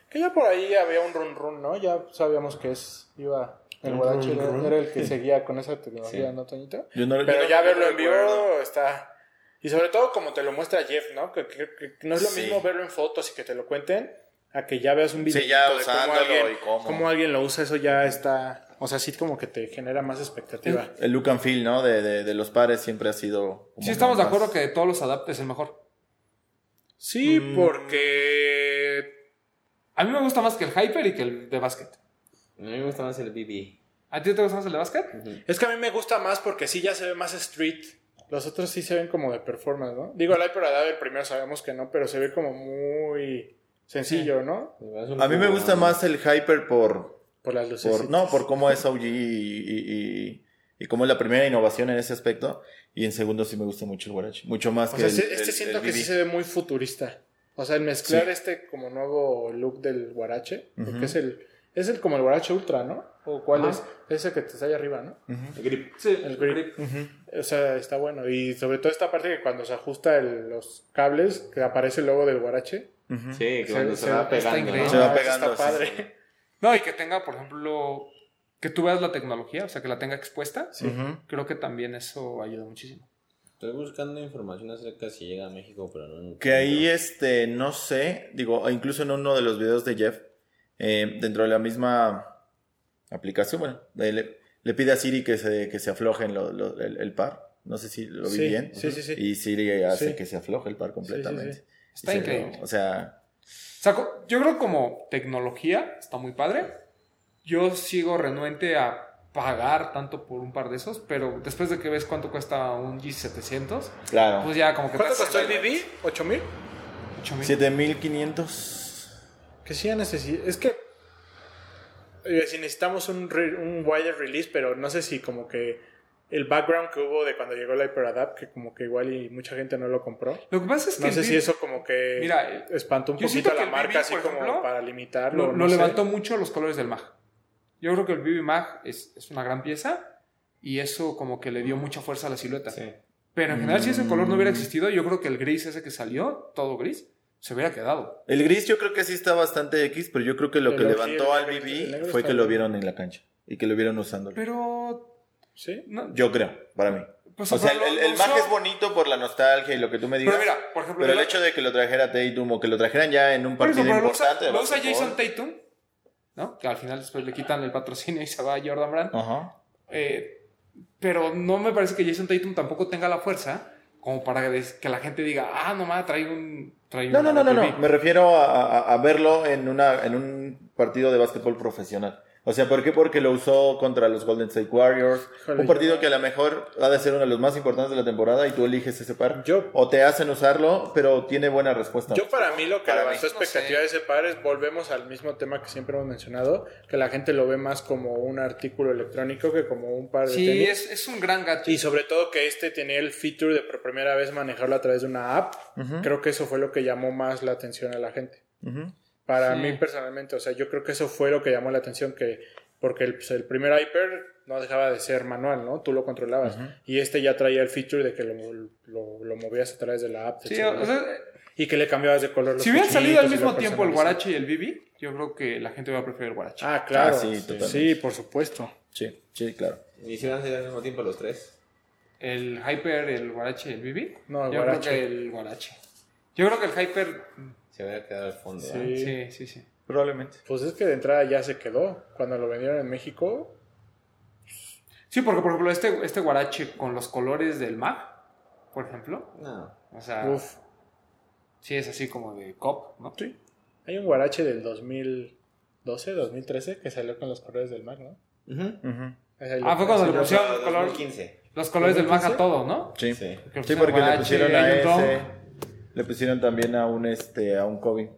Que ya por ahí había un run run, ¿no? Ya sabíamos que es, iba, el run era, el que seguía con esa tecnología, Sí. ¿no, Toñito? Yo no- Pero ya no verlo en vivo está... Y sobre todo como te lo muestra Jeff, ¿no? Que, que- que no es lo Sí. mismo verlo en fotos y que te lo cuenten a que ya veas un video Sí, ya de cómo usándolo alguien, y cómo. cómo alguien lo usa, eso ya está... O sea, sí como que te genera más expectativa. El look and feel, ¿no? De, de, de los pares siempre ha sido... como Sí, estamos de acuerdo que de todos los Adapt es el mejor. Sí, Mm. porque... A mí me gusta más que el Hyper y que el de Basket. A mí me gusta más el BB. ¿A ti te gusta más el de Basket? Es que a mí me gusta más porque sí ya se ve más street. Los otros sí se ven como de performance, ¿no? Digo, el Hyper Adapt, el primero sabemos que no, pero se ve como muy sencillo, ¿no? A mí me gusta más el Hyper por... Por las luces. por no, por cómo es OG y, y, y, y cómo es la primera innovación en ese aspecto. Y en segundo sí me gusta mucho el guarache. Mucho más O que sea, el- este, este el- siento el que sí se ve muy futurista. O sea, el mezclar Sí. este como nuevo look del guarache, porque Ujú. es el es el como el guarache ultra, ¿no? ¿O cuál es? Ese que te está allá arriba, ¿no? El grip. Sí, El grip. O sea, está bueno. Y sobre todo esta parte que cuando se ajusta el- los cables, que aparece el logo del guarache. Sí, que Se- cuando se, se- va está pegando. ¿no? Se va Ah, pegando, Está sí. padre. No, y que tenga, por ejemplo, que tú veas la tecnología, o sea, que la tenga expuesta. Ujú. Creo que también eso ayuda muchísimo. Estoy buscando información acerca si llega a México, pero no. Que ahí, este, no sé, digo, incluso en uno de los videos de Jeff, eh, dentro de la misma aplicación, bueno, le, le pide a Siri que se, que se afloje lo- lo- el, el par. No sé si lo vi Sí, bien. sí, sí, sí. Y Siri hace Sí. que se afloje el par completamente. Sí, sí, Está se- increíble. O sea, O sea, yo creo como tecnología está muy padre. Yo sigo renuente a pagar tanto por un par de esos, pero después de que ves cuánto cuesta un G700, claro. pues ya como que... ¿Cuánto costó el hace- BB? ¿8 mil? 8000. 7500. Que sí, ya necesi- Es que. eh, si necesitamos un, re- un wider release, pero no sé si como que el background que hubo de cuando llegó el HyperAdapt, que como que igual y mucha gente no lo compró. Lo que pasa es que No sé si eso como que Mira, espantó un poquito a la marca, BB, así como para limitarlo. lo, no lo sé. levantó mucho los colores del MAG. Yo creo que el BB MAG es, es una gran pieza y eso como que le dio mucha fuerza a la silueta. Sí. Pero en general, si ese color no hubiera Mm. existido, yo creo que el gris ese que salió, todo gris, se hubiera quedado. El gris yo creo que sí está bastante X, pero yo creo que lo El que levantó el al el BB fue que lo vieron en la cancha y que lo vieron usando. Pero... ¿Sí? No, Yo creo, para mí. pues, O sea, pero el, el, usó- es bonito por la nostalgia y lo que tú me digas. Pero mira, por ejemplo... Pero el hecho de que lo trajera Tatum o que lo trajeran ya en un eso, partido pero lo usa, importante. lo usa. Jason Tatum, ¿no? Que al final después le quitan el patrocinio y se va a Jordan Brand. Ajá. Eh, pero no me parece que Jason Tatum tampoco tenga la fuerza como para que la gente diga, ah, nomás trae un... Trae No, un no, no, no, no. BB". Me refiero a, a- a verlo en, una, en un partido de básquetbol profesional. O sea, ¿por qué? Porque lo usó contra los Golden State Warriors. Un partido yo- que a lo mejor ha de ser uno de los más importantes de la temporada y tú eliges ese par. Yo- O te hacen usarlo, pero tiene buena respuesta. Yo para mí lo que Para levantó mí, no expectativa sé. de ese par es volvemos al mismo tema que siempre hemos mencionado, que la gente lo ve más como un artículo electrónico que como un par de Sí, tenis. es, es un gran gadget. Y sobre todo que este tenía el feature de por primera vez manejarlo a través de una app. Creo que eso fue lo que llamó más la atención a la gente. Para Sí. mí personalmente, o sea, yo creo que eso fue lo que llamó la atención, que porque el, pues, el primer Hyper no dejaba de ser manual, ¿no? Tú lo controlabas. Y este ya traía el feature de que lo, lo, lo movías a través de la app. Sí, o sea, y que le cambiabas de color los si hubieran salido al mismo tiempo el. Guarache y el BB, yo creo que la gente va a preferir el Guarache. Ah, claro. Ah, sí, sí, totalmente. sí, por supuesto. Sí, sí, claro. ¿Y si a salir al mismo tiempo los tres? El Hyper, el Guarache y el BB. No, el Yo Guarache. creo que el Guarache. Yo creo que el Hyper. Se va a quedar al fondo. Sí. ¿eh? Sí, sí, sí. Probablemente. Pues es que de entrada ya se quedó. Cuando lo vendieron en México, Sí, porque por ejemplo, este, este Guarache con los colores del Mag, por ejemplo. No. O sea, uff. sí es así como de cop, ¿no? Sí. Hay un guarache del 2012, 2013 que salió con los colores del mar, ¿no? Ahí lo- Ah, fue cuando le lo- pusieron color- 2015. Los colores del Mag a 2015? todo, ¿no? Sí. Sí. Sí, porque le pusieron a ese. Le pusieron también a un este a un Kobe.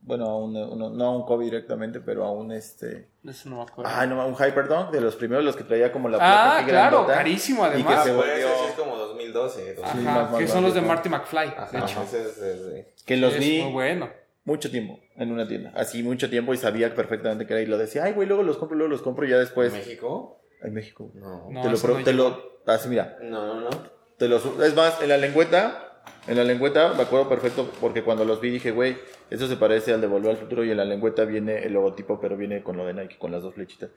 Bueno, a un, uno- no a un Kobe directamente, pero a un este. Eso no me acuerdo. Ah, no, un Hyperdunk de los primeros, los que traía como la Ah, placa claro, grandota. carísimo Y que además. se ese volvió- sí es como 2012. Ajá, más, más que son los de. Marty McFly, Ajá, de hecho. ese es el- Que los es vi muy bueno. mucho tiempo en una tienda. Así mucho tiempo y sabía perfectamente que era. Y lo decía, ay, güey, luego los compro, luego los compro y ya después. ¿México? En México. No. No, te lo, pro- no te lo. Así, mira. No, no, no. Te lo es más, en la lengüeta. En la lengüeta me acuerdo perfecto porque cuando los vi dije, güey, eso se parece al de Volver al Futuro y en la lengüeta viene el logotipo, pero viene con lo de Nike, con las dos flechitas.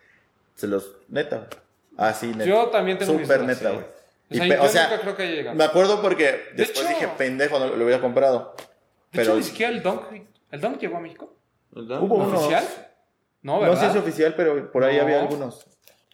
Se los, neta. Así, neta. Yo también tengo mis Súper neta, sí. güey. O Y sea, yo o sea, nunca creo que me acuerdo porque después hecho- dije, pendejo, no lo hubiera comprado. De pero hecho, ni siquiera el Dunk. ¿El Dunk llegó a México? hubo unos. ¿Oficial? No, No ¿verdad? sé si es oficial, pero por ahí No. había algunos.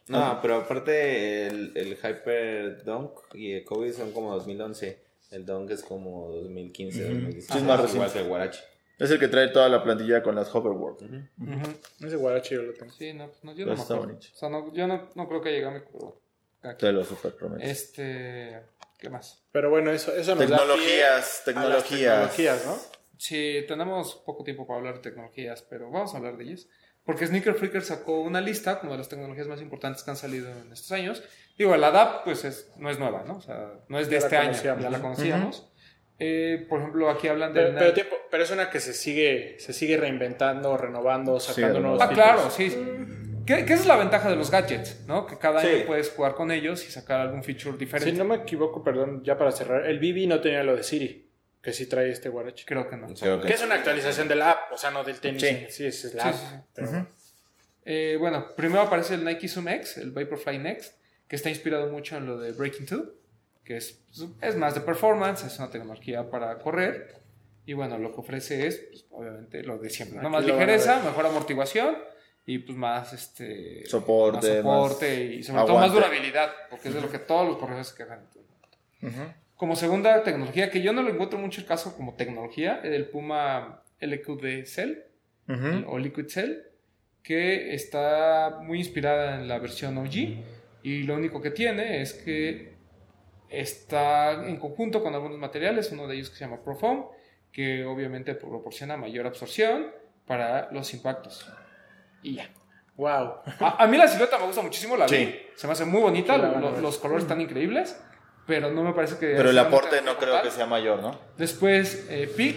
No, pero aparte el, el Hyper Dunk y el Kobe son como 2011. El Dunk es como 2015, Ujú. 2016. Sí, es más Igual reciente. que el Guarache. Es el que trae toda la plantilla con las hoverboard. Ujú. Ese guarache yo lo tengo. Sí, no, no, yo no me acuerdo. O sea, no, yo no, no creo que llegue a México. Aquí. Te lo super prometo. Este. ¿Qué más? Pero bueno, eso, eso nos da Tecnologías, a las tecnologías. tecnologías, ¿no? Sí, tenemos poco tiempo para hablar de tecnologías, pero vamos a hablar de ellas. Porque Sneaker Freaker sacó una lista como de las tecnologías más importantes que han salido en estos años. Digo, la DAP pues es, no es nueva, ¿no? O sea, no es de Ya este año, ya la conocíamos. Eh, por ejemplo, aquí hablan de... Pero, pero, tiempo, pero es una que se sigue, se sigue reinventando, renovando, sacando Sí, nuevos Ah, features. claro, sí. Que, que esa es la ventaja de los gadgets, ¿no? Que cada Sí. año puedes jugar con ellos y sacar algún feature diferente. Si no me equivoco, perdón, ya para cerrar, el BB no tenía lo de Siri, que sí trae este guarache. Creo que no. Creo que- Que es una actualización de la app, o sea, no del tenis. Sí. Sí, es la app. Sí, sí, pero- Eh, bueno, primero aparece el Nike Zoom X, el Vaporfly Next, que está inspirado mucho en lo de Breaking 2, que es, es más de performance, es una tecnología para correr. Y bueno, lo que ofrece es, pues, obviamente, lo de siempre. ¿no? Más ligereza, mejor amortiguación y pues más este Soporte, más soporte más y sobre todo más aguante. durabilidad, porque es de lo que todos los corredores se quejan. Ujú. Como segunda tecnología, que yo no lo encuentro mucho el caso como tecnología, el Puma LQD Cell Ujú. o Liquid Cell, que está muy inspirada en la versión OG y lo único que tiene es que está en conjunto con algunos materiales, uno de ellos que se llama Profoam, que obviamente proporciona mayor absorción para los impactos. Y ya. Wow. A, a mí la silueta me gusta muchísimo, la vi. Sí. Se me hace muy bonita, Sí, la van a lo- ver. los colores están increíbles, pero no me parece que... Pero el aporte no creo que sea mayor, ¿no? Después, eh, Peak,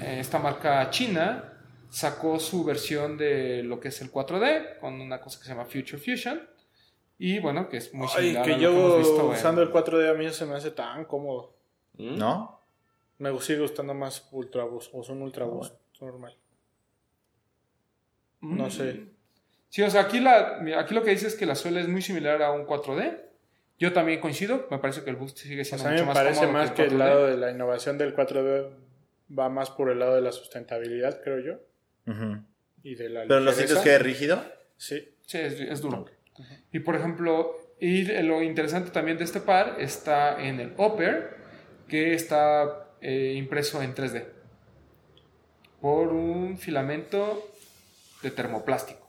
eh, esta marca china, sacó su versión de lo que es el 4D con una cosa que se llama Future Fusion. Y bueno, que es muy Ay, similar a que lo yo hemos visto usando el 4D a mí no se me hace tan cómodo. ¿Mm? ¿No? Me sigue gustando más Ultra Boost o son Ultra Boost normal. No Mm. sé. Sí, o sea, aquí, la, aquí lo que dice es que la suela es muy similar a un 4D. Yo también coincido, me parece que el Boost sigue O siendo sea, a mí mucho me más parece cómodo más que el 4D. lado de la innovación del 4D va más por el lado de la sustentabilidad, creo yo. Y de la ¿Pero lo sientes que es rígido? Sí. Sí, es, es duro. Y por ejemplo, y lo interesante también de este par está en el upper, que está eh, impreso en 3D por un filamento de termoplástico.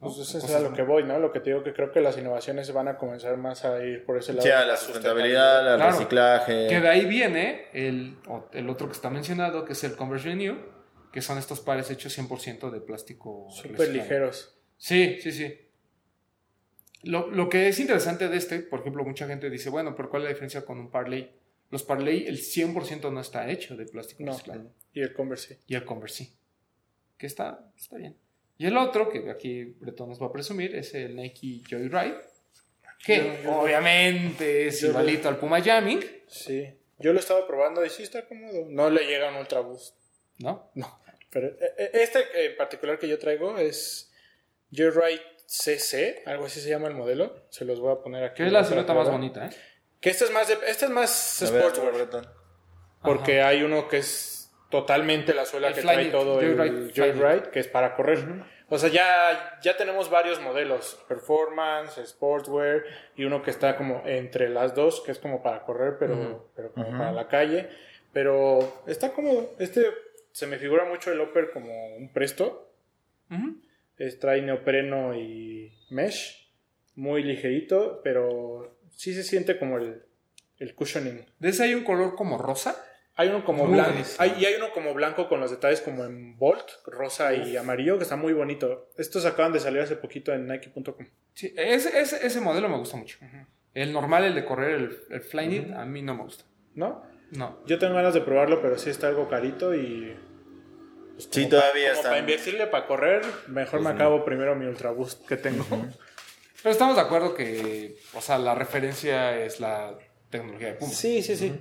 ¿No? Pues eso es a lo que voy, ¿no? Lo que te digo que creo que las innovaciones van a comenzar más a ir por ese lado. Sí, a la sustentabilidad, al Claro. reciclaje. Que de ahí viene el, el otro que está mencionado, que es el Converse Renew, que son estos pares hechos 100% de plástico. Súper ligeros. Sí, sí, sí. Lo, lo que es interesante de este, por ejemplo, mucha gente dice, bueno, pero ¿cuál es la diferencia con un Parley? Los Parley, el 100% no está hecho de plástico No. reciclado. Y el Converse sí. Y el Converse. Que está, está bien. Y el otro, que aquí Breton nos va a presumir, es el Nike Joyride. Que Yo- yo- obviamente es igualito al Puma Jamming, Sí. Yo lo he estado probando y sí está cómodo. No le llega un Ultra Boost. ¿no? No. Pero eh, eh, este en particular que yo traigo es Joyride CC, algo así se llama el modelo. Se los voy a poner aquí. Que es la silueta más bonita, ¿eh? Que este es más, de, este es más sportswear. Breton. Porque hay uno que es totalmente la suela El que trae todo el Joyride Joyride, que es para correr. O sea, ya, ya tenemos varios modelos, performance, sportswear, y uno que está como entre las dos, que es como para correr, pero, pero como para la calle. Pero está cómodo. Este se me figura mucho el upper como un presto. Es, trae neopreno y mesh, muy ligerito, pero sí se siente como el, el cushioning. De ese hay un color como rosa. Hay uno como Muy blanco. Hay, y hay uno como blanco con los detalles como en Bolt, rosa y amarillo, que está muy bonito. Estos acaban de salir hace poquito en Nike.com. Sí, ese, ese, ese modelo me gusta mucho. El normal, el de correr, el, el Flyknit, a mí no me gusta. ¿No? No. Yo tengo ganas de probarlo, pero sí está algo carito y. pues, Sí, como todavía como están- Para invertirle para correr, mejor me acabo primero mi Ultra Boost que tengo. Pero estamos de acuerdo que, o sea, la referencia es la tecnología de Puma. Sí, sí, sí.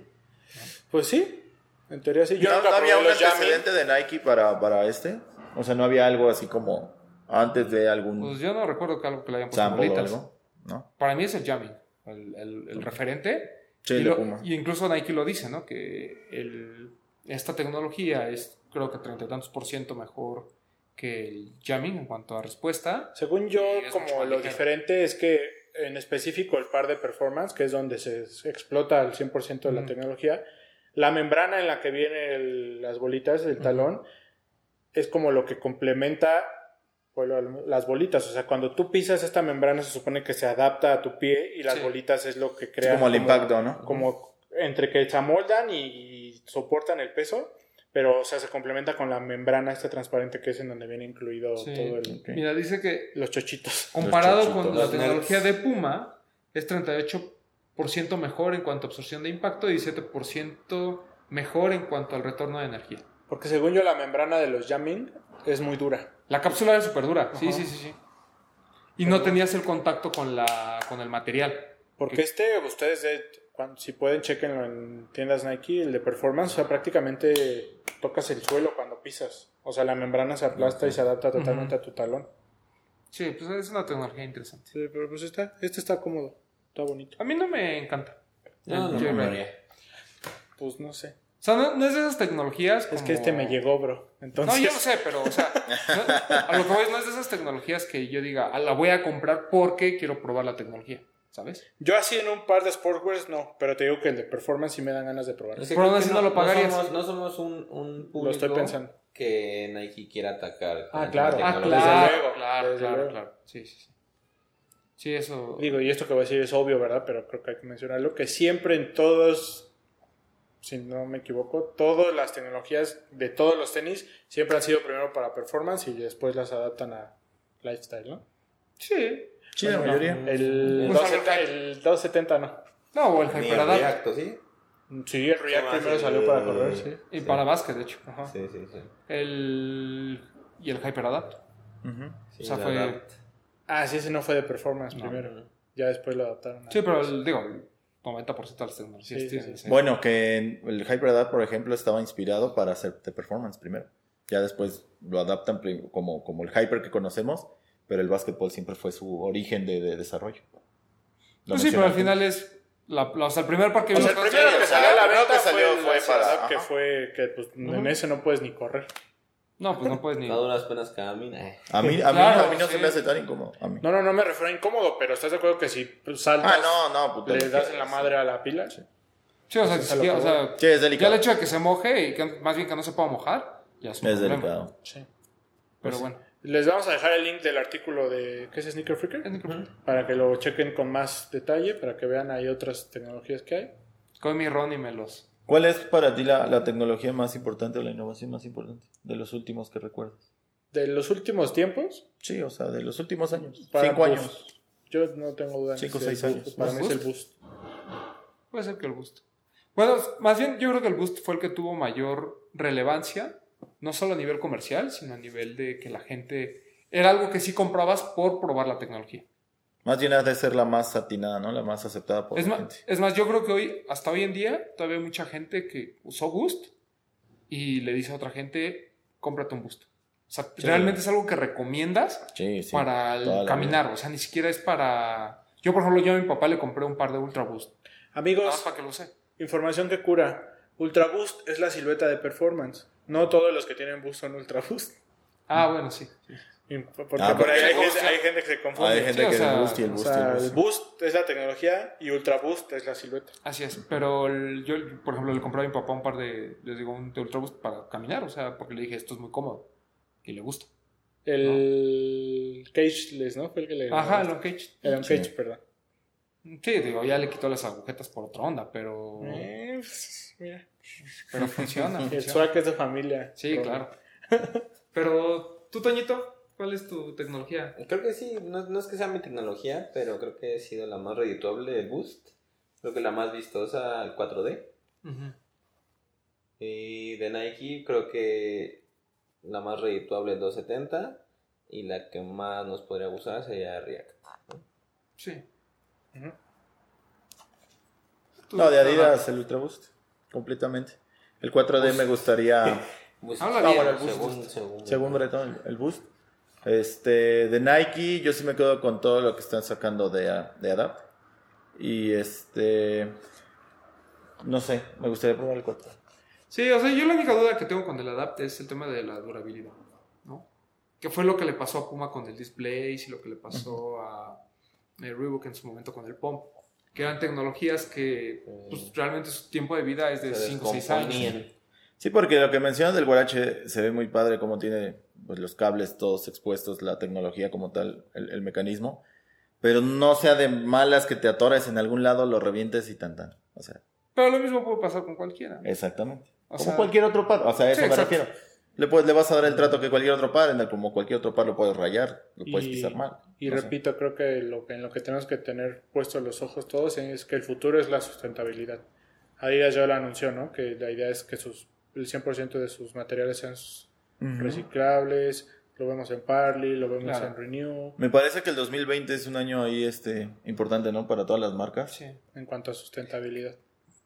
Pues sí, en teoría sí. Yo ¿No, nunca no había probé un antecedente de Nike para, para este? O sea, ¿no había algo así como antes de algún Pues yo no recuerdo que algo que le hayan puesto bolitas. algo? ¿No? Para mí es el jamming, el, el- el referente. Sí, y, el lo- Puma. y incluso Nike lo dice, ¿no? Que el- esta tecnología es, creo que treinta y tantos por ciento mejor que el jamming en cuanto a respuesta. Según yo, como lo diferente es que en específico el par de performance, que es donde se explota al 100% de la tecnología, la membrana en la que vienen las bolitas del talón es como lo que complementa bueno, las bolitas. O sea, cuando tú pisas esta membrana se supone que se adapta a tu pie y las Sí. bolitas es lo que Sí, crea como el impacto, ¿no? como entre que se amoldan y soportan el peso, pero o sea, se complementa con la membrana esta transparente que es en donde viene incluido Sí. todo el, Mira, dice que los chochitos. comparado chochitos, con la tecnología nerds. de Puma, es 38% mejor en cuanto a absorción de impacto y 17% mejor en cuanto al retorno de energía. Porque según yo la membrana de los Yamin es muy dura. La cápsula era súper dura, sí, sí, sí, sí. Y no tenías el contacto con, la, con el material. Porque este, ustedes cuando- si pueden, chequenlo en tiendas Nike, el de performance, o sea, prácticamente tocas el suelo cuando pisas. O sea, la membrana se aplasta y se adapta totalmente a tu talón. Sí, pues es una tecnología interesante. Sí, pero pues está, este está cómodo, está bonito. A mí no me encanta. No, no, compraría. Pues no sé. O sea, no, no es de esas tecnologías Es que este me llegó, bro. No, Entonces, yo no sé, pero, o sea, no- a lo que voy no es de esas tecnologías que yo diga, "Ah, la voy a comprar porque quiero probar la tecnología, ¿sabes? yo así en un par de sportwears no, pero te digo que el de performance sí me dan ganas de probar. Es que Pero así no lo pagarías. somos, no somos un, un público Lo estoy pensando. que Nike quiera atacar. Ah, claro. Ah, claro, Desde luego, claro, claro, claro. Sí, sí, sí. Sí, eso. Digo, y esto que voy a decir es obvio, ¿verdad? Pero creo que hay que mencionarlo, que siempre en todos, si no me equivoco, todas las tecnologías de todos los tenis siempre han sido primero para performance y después las adaptan a lifestyle, ¿no? Sí. Sí, la mayoría. El, Un 270, Samurai. el 270 no. No, o el el. Reacto, ¿sí? Sí, el React primero El- salió para correr, sí. Y para básquet, de hecho. Ajá. Sí, sí, sí. El. Y el Hyperadapt. Sí, O sea, fue- Adapt. Ah, sí, ese no fue de performance No. primero. Ya después lo adaptaron. a- Sí, pero el, digo, el 90% de las tecnologías Sí, sí, tienen sí. Bueno, que el HyperAdapt, por ejemplo, estaba inspirado para hacer de performance primero. Ya después lo adaptan como, como el Hyper que conocemos, pero el básquetbol siempre fue su origen de, de desarrollo. Lo Pues sí, pero al final es. La, la- o sea, el primer parque O sea, el vimos- primero que salió a la venta que fue salió el fue para- que fue que pues, en ese no puedes ni correr. No, pues no puedes ni. A duras penas camina. A mí, a mí, Claro, a mí no sí. se me hace tan incómodo. A mí. No, no, no me refiero a incómodo, pero ¿estás de acuerdo que si pues, saltas, Ah, no, no, puta. le das en la madre a la pila? Sí, o sea, que o sea, Sí, es ya delicado. el hecho de que se moje y que más bien que no se pueda mojar, ya es un Es problema. delicado. Sí. Pero bueno. Les vamos a dejar el link del artículo de ¿qué es Sneaker Freaker? Para que lo chequen con más detalle, para que vean ahí otras tecnologías que hay. Con mi Ron y me los. ¿Cuál es para ti la, la tecnología más importante o la innovación más importante de los últimos que recuerdas? De los últimos tiempos, Sí, o sea, de los últimos años. para Cinco Boost. años. Yo no tengo duda. Cinco o seis años. Boost. Para ¿Los mí es el Boost. Puede ser que el Boost. Bueno, más bien yo creo que el Boost fue el que tuvo mayor relevancia, no solo a nivel comercial, sino a nivel de que la gente. Era algo que sí comprabas por probar la tecnología. Más bien ha de ser la más atinada, ¿no? La más aceptada por Es la más, gente. es más, yo creo que hoy, hasta hoy en día, todavía hay mucha gente que usó Boost y le dice a otra gente, cómprate un Boost. O sea, realmente es algo que recomiendas Sí, sí. para el caminar. O sea, ni siquiera es para. Yo, por ejemplo, yo a mi papá le compré un par de Ultra Boost. Nada más Amigos, para que lo use. información que cura. Ultra Boost es la silueta de performance. No todos los que tienen boost son Ultra Boost. Ah, bueno, sí. Porque Ah, por ahí hay, porque- gente, hay gente que se confunde. Hay gente Sí, o que sea, el boost y el boost sea, el boost. boost es la tecnología y Ultra Boost es la silueta. Así es. Pero el- yo, por ejemplo, le compré a mi papá un par de. Les digo, un de Ultra Boost para caminar. O sea, porque le dije, esto es muy cómodo. Y le gusta. El Cageless, ¿no? Fue el que le. Ajá, el Long Cage. El On Sí. Cage, perdón. Sí, digo, ya le quitó las agujetas por otra onda, pero. Eh, pues, mira. Pero funciona. El funciona. swag es de familia. Sí, claro. Pero, ¿tú, Toñito? ¿Cuál es tu tecnología? Creo que sí, no, no es que sea mi tecnología, pero creo que ha sido la más redituable el Boost. Creo que la más vistosa el 4D. Ujú. Y de Nike creo que la más redituable el 270 y la que más nos podría gustar sería React. Sí. Tú- No, de Adidas el Ultra Boost. Completamente. El 4D me gustaría, Boost. Habla Ah, bien, bueno, el Boost. según, según, según Bretón, el Boost. Este, de Nike, yo sí me quedo con todo lo que están sacando de, de Adapt. Y este, no sé, me gustaría probar el 4. Sí, o sea, yo la única duda que tengo con el Adapt es el tema de la durabilidad, ¿no? Que fue lo que le pasó a Puma con el Displace y lo que le pasó a eh, Reebok en su momento con el Pump. Que eran tecnologías que pues, realmente su tiempo de vida es de se 5 o 6 años. Sí, porque lo que mencionas del Guarache se ve muy padre cómo tiene pues, los cables todos expuestos, la tecnología como tal, el, el mecanismo. Pero no sea de malas que te atores en algún lado, lo revientes y tan tan. O sea, Pero lo mismo puede pasar con cualquiera. exactamente. O como sea- cualquier otro par. O sea, a eso Sí, me exacto. refiero. Le, puedes, le vas a dar el trato que cualquier otro par, en el, como cualquier otro par lo puedes rayar, lo puedes Y- pisar mal. Y O sea, repito, creo que lo que en lo que tenemos que tener puestos los ojos todos es que el futuro es la sustentabilidad. Adidas ya lo anunció, ¿no? Que la idea es que sus, el 100% de sus materiales sean reciclables. Lo vemos en Parley, lo vemos Claro. en Renew. Me parece que el 2020 es un año ahí este importante, ¿no? Para todas las marcas. Sí. En cuanto a sustentabilidad.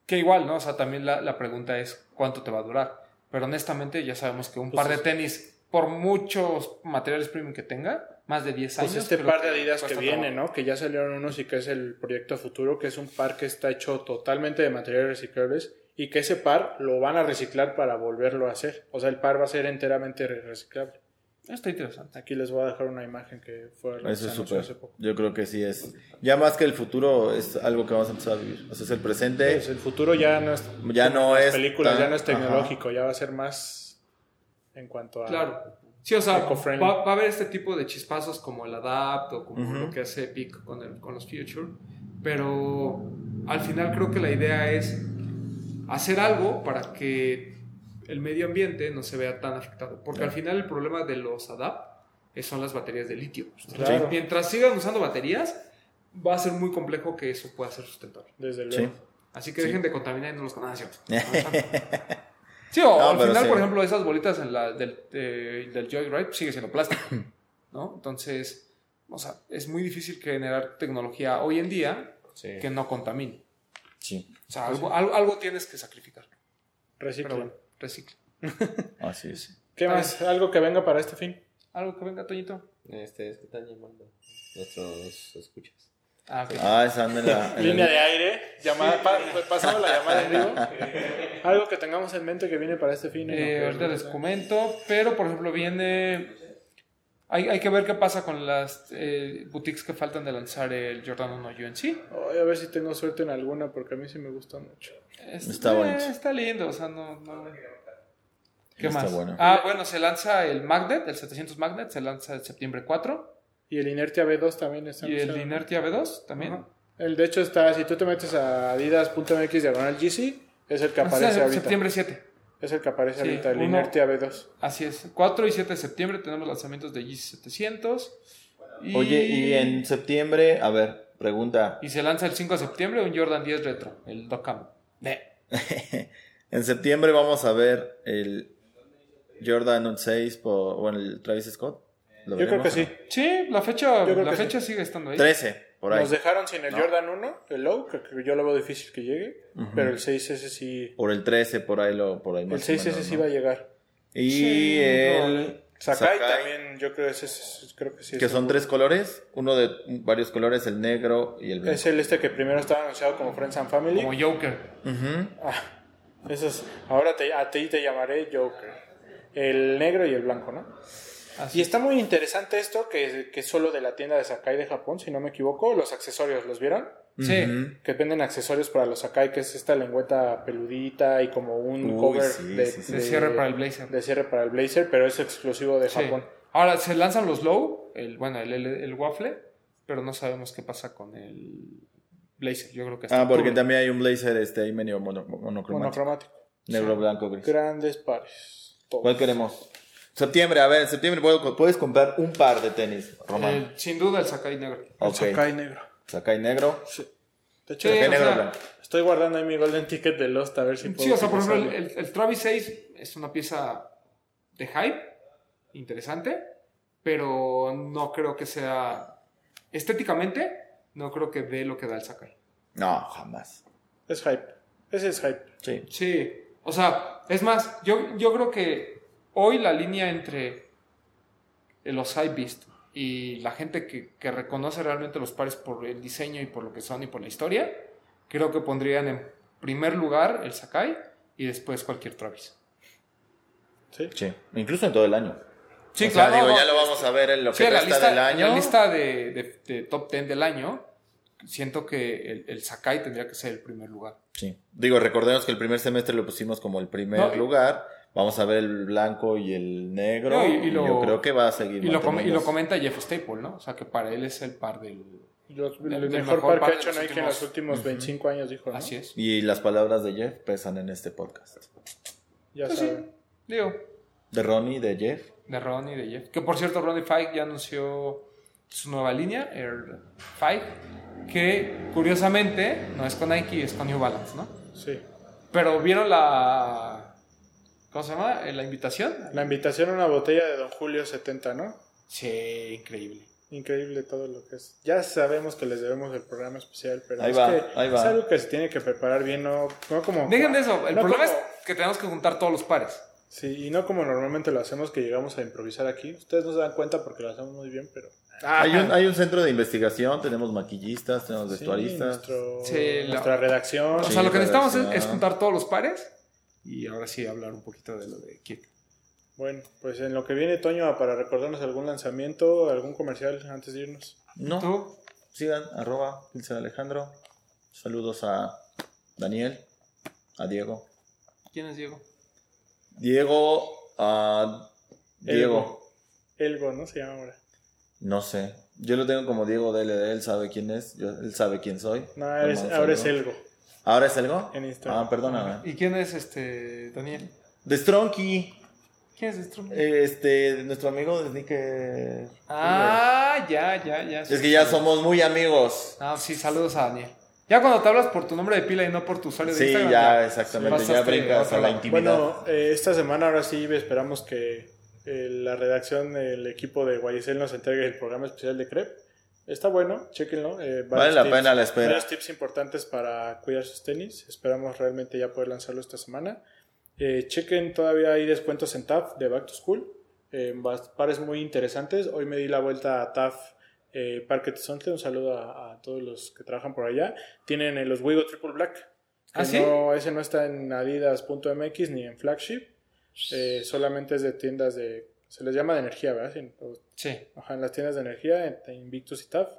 Que igual, ¿no? O sea, también la, la pregunta es cuánto te va a durar. Pero honestamente ya sabemos que un Pues par de tenis, por muchos materiales premium que tenga, más de 10 años. Pues este par de Adidas que viene, trabajo. ¿no? Que ya salieron unos y que es el proyecto futuro, que es un par que está hecho totalmente de materiales reciclables y que ese par lo van a reciclar para volverlo a hacer. O sea, el par va a ser enteramente re- reciclable. Está interesante. Aquí les voy a dejar una imagen que fue Eso es súper. hace poco. Yo creo que sí es. Ya más que el futuro, es algo que vamos a empezar a vivir. O sea, es el presente. Pues el futuro ya no es Ya no es películas, tan- ya no es ajá. tecnológico, ya va a ser más en cuanto a Claro. Sí, o sea, va, a haber este tipo de chispazos como el Adapt o como lo que hace Epic con, el- con los Future. Pero al final creo que la idea es hacer algo para que el medio ambiente no se vea tan afectado. Porque al final el problema de los Adapt eh, son las baterías de litio. Claro. Mientras sigan usando baterías, va a ser muy complejo que eso pueda ser sustentable. desde Sí. luego. Así que dejen de contaminar y no los conocen. Sí, o No, al final, sí. por ejemplo, esas bolitas en la, del, eh, del Joyride sigue siendo plástico, ¿no? Entonces, o sea, es muy difícil generar tecnología hoy en día Sí. que no contamine. Sí, sea, algo, algo, algo tienes que sacrificar. Pero Reciclen. bueno, recicle. así es. ¿Qué más? ¿Algo que venga para este fin? Algo que venga, Toñito. Este, es que están llamando nuestros escuchas. Ah, ok. Ah, están en la. en Línea el- de aire, llamada, pa- pasamos la llamada en vivo. Algo que tengamos en mente que viene para este fin. Eh, que- ahorita les comento, pero por ejemplo viene... Hay, hay que ver qué pasa con las eh, boutiques que faltan de lanzar el Jordan 1 UNC. Ay, a ver si tengo suerte en alguna, porque a mí sí me gusta mucho. Es- Está eh, bonito. Está lindo, o sea, no... no- ¿Qué Está más? bueno. Ah, bueno, se lanza el Magnet, el 700 Magnet, se lanza el septiembre 4. Y el Inertia B2 también está Y el. Inertia B2 también. Ajá. El de hecho está, si tú te metes a adidas.mx diagonal GC, es el que Ah, aparece sí, ahorita. septiembre 7. Es el que aparece Sí, ahorita, el uno- Inertia B2. Así es. 4 y 7 de septiembre tenemos lanzamientos de Yeezy 700. Y, Oye, y en septiembre, a ver, pregunta. Y se lanza el 5 de septiembre un Jordan 10 Retro, el Docam. En septiembre vamos a ver el Jordan 6 por, bueno, el Travis Scott. ¿Lo Yo creo que sí. Sí, la fecha, la fecha sigue estando ahí. 13, por ahí. Nos dejaron sin el Jordan 1, el Low, que, yo lo veo difícil que llegue, pero el 6 ese sí. Por el 13, por ahí lo, por ahí El o 6 menos, ese sí ¿no? va a llegar. Y Sí, el Sakai, Sakai. también, yo creo, ese es- creo que sí. Que es son tres colores, uno de varios colores, el negro y el blanco. Es el este que primero estaba anunciado como Friends and Family. Como Joker. Ujú. Ah, eso es- ahora te, a ti te llamaré Joker. El negro y el blanco, ¿no? Así. Y está muy interesante esto, que, que es solo de la tienda de Sakai de Japón, si no me equivoco. Los accesorios, ¿los vieron? Sí. Que venden accesorios para los Sakai, que es esta lengüeta peludita y como un Uy, cover sí, de, sí, sí. De cierre para el blazer. de cierre para el blazer, pero es exclusivo de Sí. Japón. Ahora se lanzan los low, el, bueno, el, el, el waffle, pero no sabemos qué pasa con el blazer. Yo creo que hasta Ah, porque también hay un blazer este ahí medio mono- monocromático. Monocromático. Negro, blanco, gris. Grandes pares. Todos. ¿Cuál queremos? Septiembre, a ver, en septiembre puedo- puedes comprar un par de tenis, Román. El- sin duda el Sakai negro. El ok. Sakai negro. Sakai negro. De hecho, Sí, Sakai o negro sea, blanco. estoy guardando ahí mi golden ticket de Lost a ver si puedo. Sí, o sea, por ejemplo, el, el- el Travis 6 es una pieza de hype, interesante, pero no creo que sea. Estéticamente, no creo que dé lo que da el Sakai. No, jamás. Es hype. Ese es hype. Sí. Sí, o sea, es más, yo, yo creo que hoy la línea entre los hypebeast y la gente que, que reconoce realmente los pares por el diseño y por lo que son y por la historia, creo que pondrían en primer lugar el Sakai y después cualquier Travis. Sí. Sí. Incluso en todo el año. Sí, o sea, claro, digo, ya lo vamos a ver en lo que Sí, la resta lista, del año. la lista de, de- de top 10 del año, siento que el, el Sakai tendría que ser el primer lugar. Sí. Digo, recordemos que el primer semestre lo pusimos como el primer No, y- lugar. Vamos a ver el blanco y el negro. No, y- y y lo- yo creo que va a seguir Y lo, y comenta Jeff Staple, ¿no? O sea, que para él es el par del... Los- Del- el del mejor, mejor par que ha hecho Nike en los últimos- últimos 25 años, dijo. ¿no? Así es. Y las palabras de Jeff pesan en este podcast. Ya Pues sí, digo, De Ronnie, de Jeff. de Ronnie, de Jeff. Que por cierto, Ronnie Fike ya anunció su nueva línea, Air Fike, que curiosamente no es con Nike, es con New Balance, ¿no? Sí. Pero vieron la... ¿Cómo se llama? La invitación. La invitación a una botella de Don Julio 70, ¿no? Sí, increíble. Increíble todo lo que es. Ya sabemos que les debemos el programa especial, pero Ahí es va, que ahí va. es algo que se tiene que preparar bien, no, no como... Dejen de eso, el no problema como- es que tenemos que juntar todos los pares. Sí, y no como normalmente lo hacemos, que llegamos a improvisar aquí. Ustedes no se dan cuenta porque lo hacemos muy bien, pero... Hay un, hay un centro de investigación, tenemos maquillistas, tenemos Sí, vestuaristas. nuestro- Sí, la- nuestra redacción. O Sí, sea, lo que necesitamos es, es juntar todos los pares y ahora sí hablar un poquito de lo de Kick. Bueno, pues en lo que viene, Toño, para recordarnos algún lanzamiento, algún comercial antes de irnos. No, ¿Tú? sigan, arroba, Pilsen Alejandro. Saludos a Daniel, a Diego. ¿Quién es Diego? Diego, a Diego. Elgo, ¿no? Se llama ahora. No sé. Yo lo tengo como Diego DLD, él sabe quién es, yo- él sabe quién soy. No, ahora es, ahora. Elgo. ¿Ahora es algo? En Instagram. Ah, perdóname. ¿Y quién es este Daniel? De Stronky, ¿Quién es este? este, nuestro amigo de Sneaker. Ah, ya, ya, ya. Es que ya somos muy amigos. Ah, sí, saludos a Daniel. Ya cuando te hablas por tu nombre de pila y no por tu usuario de Sí, Instagram. ya, exactamente. Ya brincas a la intimidad. Bueno, eh, esta semana ahora sí esperamos que eh, la redacción del equipo de Guayacel nos entregue el programa especial de CREP. Está bueno, chequenlo. eh, Vale la pena la espera. Varios tips importantes para cuidar sus tenis. Esperamos realmente ya poder lanzarlo esta semana. Eh, chequen, todavía hay descuentos en TAF de Back to School. Eh, pares muy interesantes. Hoy me di la vuelta a TAF eh, Parque Tezontle. Un saludo a, a todos los que trabajan por allá. Tienen los Wigo Triple Black. ¿Ah, sí? no- ese no está en adidas.mx ni en flagship. Solamente es de tiendas de. Se les llama de energía, ¿verdad? Sí. Ajá, en las tiendas de energía, en Invictus y TAF.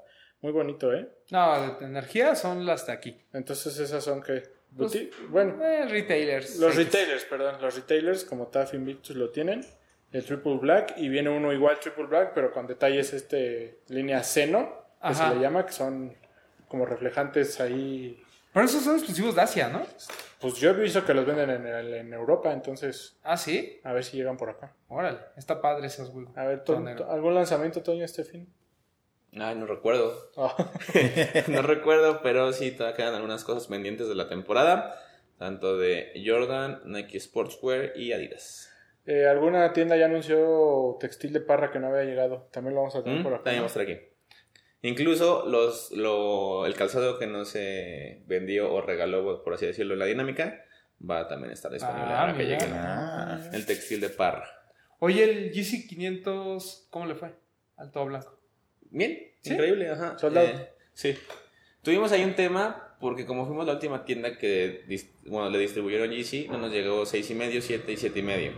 Muy bonito, ¿eh? No, de energía son las de aquí. Entonces esas son que... Pues, bueno, Eh, retailers. los X. retailers, perdón, los retailers como TAF Invictus lo tienen. El Triple Black y viene uno igual Triple Black, pero con detalles este línea seno, que Ajá. se le llama, que son como reflejantes ahí. Pero esos son exclusivos de Asia, ¿no? Pues yo he visto que los venden en, el- en Europa, entonces Ah, sí. a ver si llegan por acá. Órale, está padre esos güey. A ver, ¿algún lanzamiento, Toño, este fin? Ay, no recuerdo. Ah, no recuerdo, pero sí todavía quedan algunas cosas pendientes de la temporada. Tanto de Jordan, Nike Sportswear y Adidas. eh, ¿Alguna tienda ya anunció textil de parra que no había llegado? También lo vamos a tener Mm, por acá. También vamos a estar aquí. Incluso los, lo, el calzado que no se vendió o regaló, por así decirlo, en la dinámica, va a también estar disponible Ah, ahora que llegue Ah. el textil de parra. Oye, el GC500, ¿cómo le fue? Al todo blanco. Bien, ¿Sí? increíble, ajá. Sold out. Eh, sí. Tuvimos ahí un tema porque como fuimos la última tienda que bueno, le distribuyeron GC, no nos llegó seis y medio, 7 y siete y medio.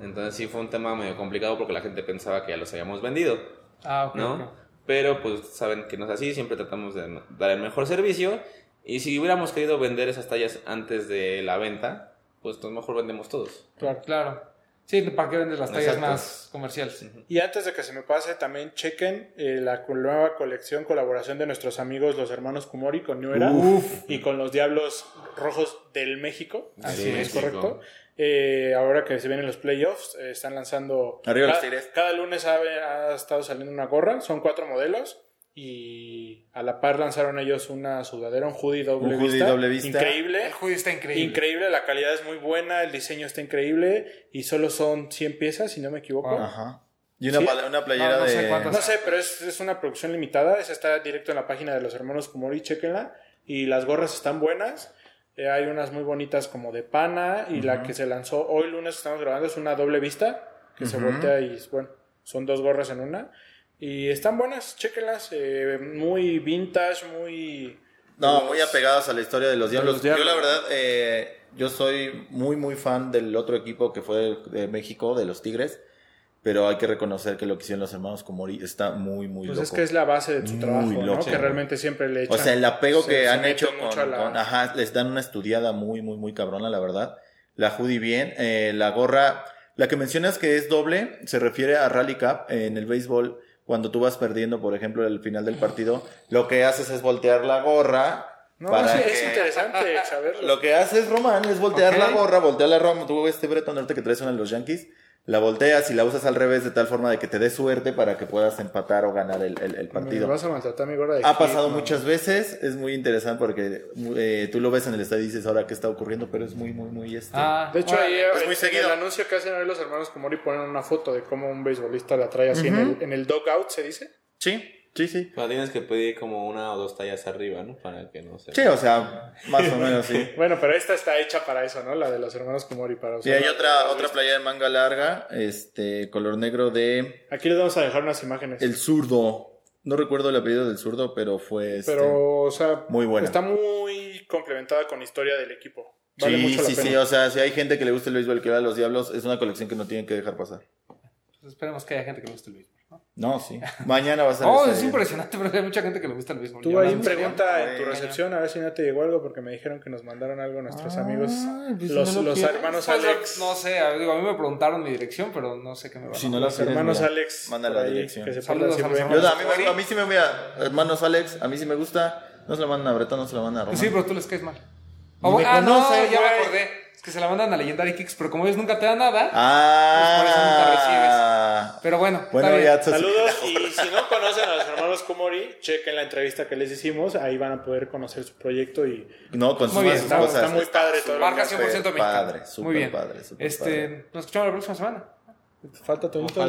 Entonces sí fue un tema medio complicado porque la gente pensaba que ya los habíamos vendido, Ah, ok. ¿no? ok. Pero pues saben que no es así, siempre tratamos de dar el mejor servicio y si hubiéramos querido vender esas tallas antes de la venta, pues a lo mejor vendemos todos. Claro. Claro. Sí, ¿para qué vendes las tallas Exacto. más comerciales? Y antes de que se me pase, también chequen eh, la nueva colección, colaboración de nuestros amigos los hermanos Kumori con New Era y con los Diablos Rojos del México. Así es correcto. Eh, ahora que se vienen los playoffs, eh, están lanzando. Arriba los cada, Tigres. cada lunes ha, ha estado saliendo una gorra, son cuatro modelos. Y a la par lanzaron ellos una sudadera, un hoodie doble, Un hoodie vista, doble vista. Increíble. El hoodie está increíble. Increíble, la calidad es muy buena, el diseño está increíble y solo son 100 piezas, si no me equivoco. Ajá. Y una, Sí. una playera No, no sé de. cuántas. No sé, pero es, es una producción limitada. Esa está directo en la página de los hermanos Kumori, chequenla. Y las gorras están buenas. Eh, hay unas muy bonitas como de pana. Y la que se lanzó hoy lunes que estamos grabando es una doble vista. Que se voltea y bueno, son dos gorras en una. Y están buenas, chequenlas. eh, muy vintage, muy... No, muy apegadas a la historia de los diablos. los Diablos. Yo la verdad, eh, yo soy muy, muy fan del otro equipo que fue de México, de los Tigres. Pero hay que reconocer que lo que hicieron los hermanos Komori está muy, muy Pues loco. es que es la base de su Muy trabajo, ¿no? loco. Que realmente siempre le echan... O sea, el apego se- que se han hecho con, la- con- Ajá, les dan una estudiada muy, muy, muy cabrona, la verdad. La hoodie bien. eh, la gorra... La que mencionas que es doble, se refiere a Rally Cup. eh, en el béisbol, cuando tú vas perdiendo, por ejemplo, al final del partido, lo que haces es voltear la gorra. No, sí, es interesante saberlo. Lo que haces, Román, es voltear la gorra, voltear la gorra. Tú, este Breton, ahorita que traes una de los Yankees, la volteas y la usas al revés de tal forma de que te dé suerte para que puedas empatar o ganar el, el- el Me partido. vas a maltratar mi gorra de Ha pasado no. muchas veces, es muy interesante porque eh, tú lo ves en el estadio y dices ahora qué está ocurriendo, pero es muy, muy, muy este. Ah, De hecho, ahí pues en- muy seguido. el anuncio que hacen hoy los hermanos Komori ponen una foto de cómo un beisbolista la trae así en, el, en el dugout, ¿se dice? Sí, sí, sí. Pero tienes que pedir como una o dos tallas arriba, ¿no? Para que no se... Sí, o sea, más o menos sí. Bueno, pero esta está hecha para eso, ¿no? La de los hermanos Komori para Y usar. hay otra, otra playa de manga larga, este, color negro de Aquí les vamos a dejar unas imágenes. El Zurdo. No recuerdo el apellido del Zurdo, pero fue este, pero, o sea, muy buena. está muy complementada con la historia del equipo. Vale sí, mucho la sí, pena. sí, o sea, si hay gente que le gusta el béisbol que va a los diablos, es una colección que no tienen que dejar pasar. Pues esperemos que haya gente que le guste el béisbol. ¿No? Sí. Mañana va a ser. Oh, es impresionante, pero hay mucha gente que le gusta el béisbol. Tú ahí pregunta en tu recepción a ver si no te llegó algo porque me dijeron que nos mandaron algo nuestros amigos, Ay, pues, los, ¿no lo los quieres? hermanos Pues, Alex. No sé, a- digo, a mí me preguntaron mi dirección, pero no sé qué me van a Si no Los hermanos mira, Alex. Manda por la ahí, dirección. Que se Saludos a los siempre- Yo, hermanos. a, mí, me- a mí sí me mira, hermanos Alex, a mí sí me gusta. No se la mandan a Bretón, no se la mandan a Roma. Sí, pero tú les caes mal. Oh, me ah, no, ya me acordé. Es que se la mandan a Legendary Kicks, pero como ellos nunca te dan nada. Ah. Pero bueno, Bueno, ya te- Saludos y si no conocen a los hermanos Komori, chequen la entrevista que les hicimos, ahí van a poder conocer su proyecto y No, con sus Muy bien, sus está- cosas. está muy padre todo Marca que 100% Súper mexicana. padre, súper Muy bien. padre, este, padre. nos escuchamos la próxima semana. falta Toñito.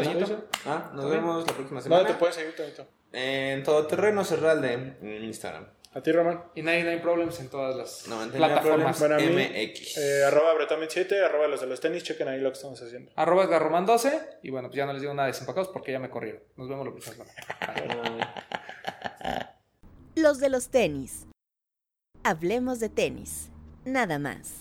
Ah, nos vemos la próxima semana. ¿Dónde te pueden seguir, Toñito? En Todoterreno Cerralde en Instagram. A ti, Román. Y 99 Problems en todas las 99 plataformas. Problems. Bueno, a mí, MX. eh, arroba Bretón27, arroba los de los tenis, chequen ahí lo que estamos haciendo. Arroba Edgarroman 12. Y bueno, pues ya no les digo nada de desempacados porque ya me corrieron. Nos vemos la próxima semana. Los de los tenis. Hablemos de tenis. Nada más.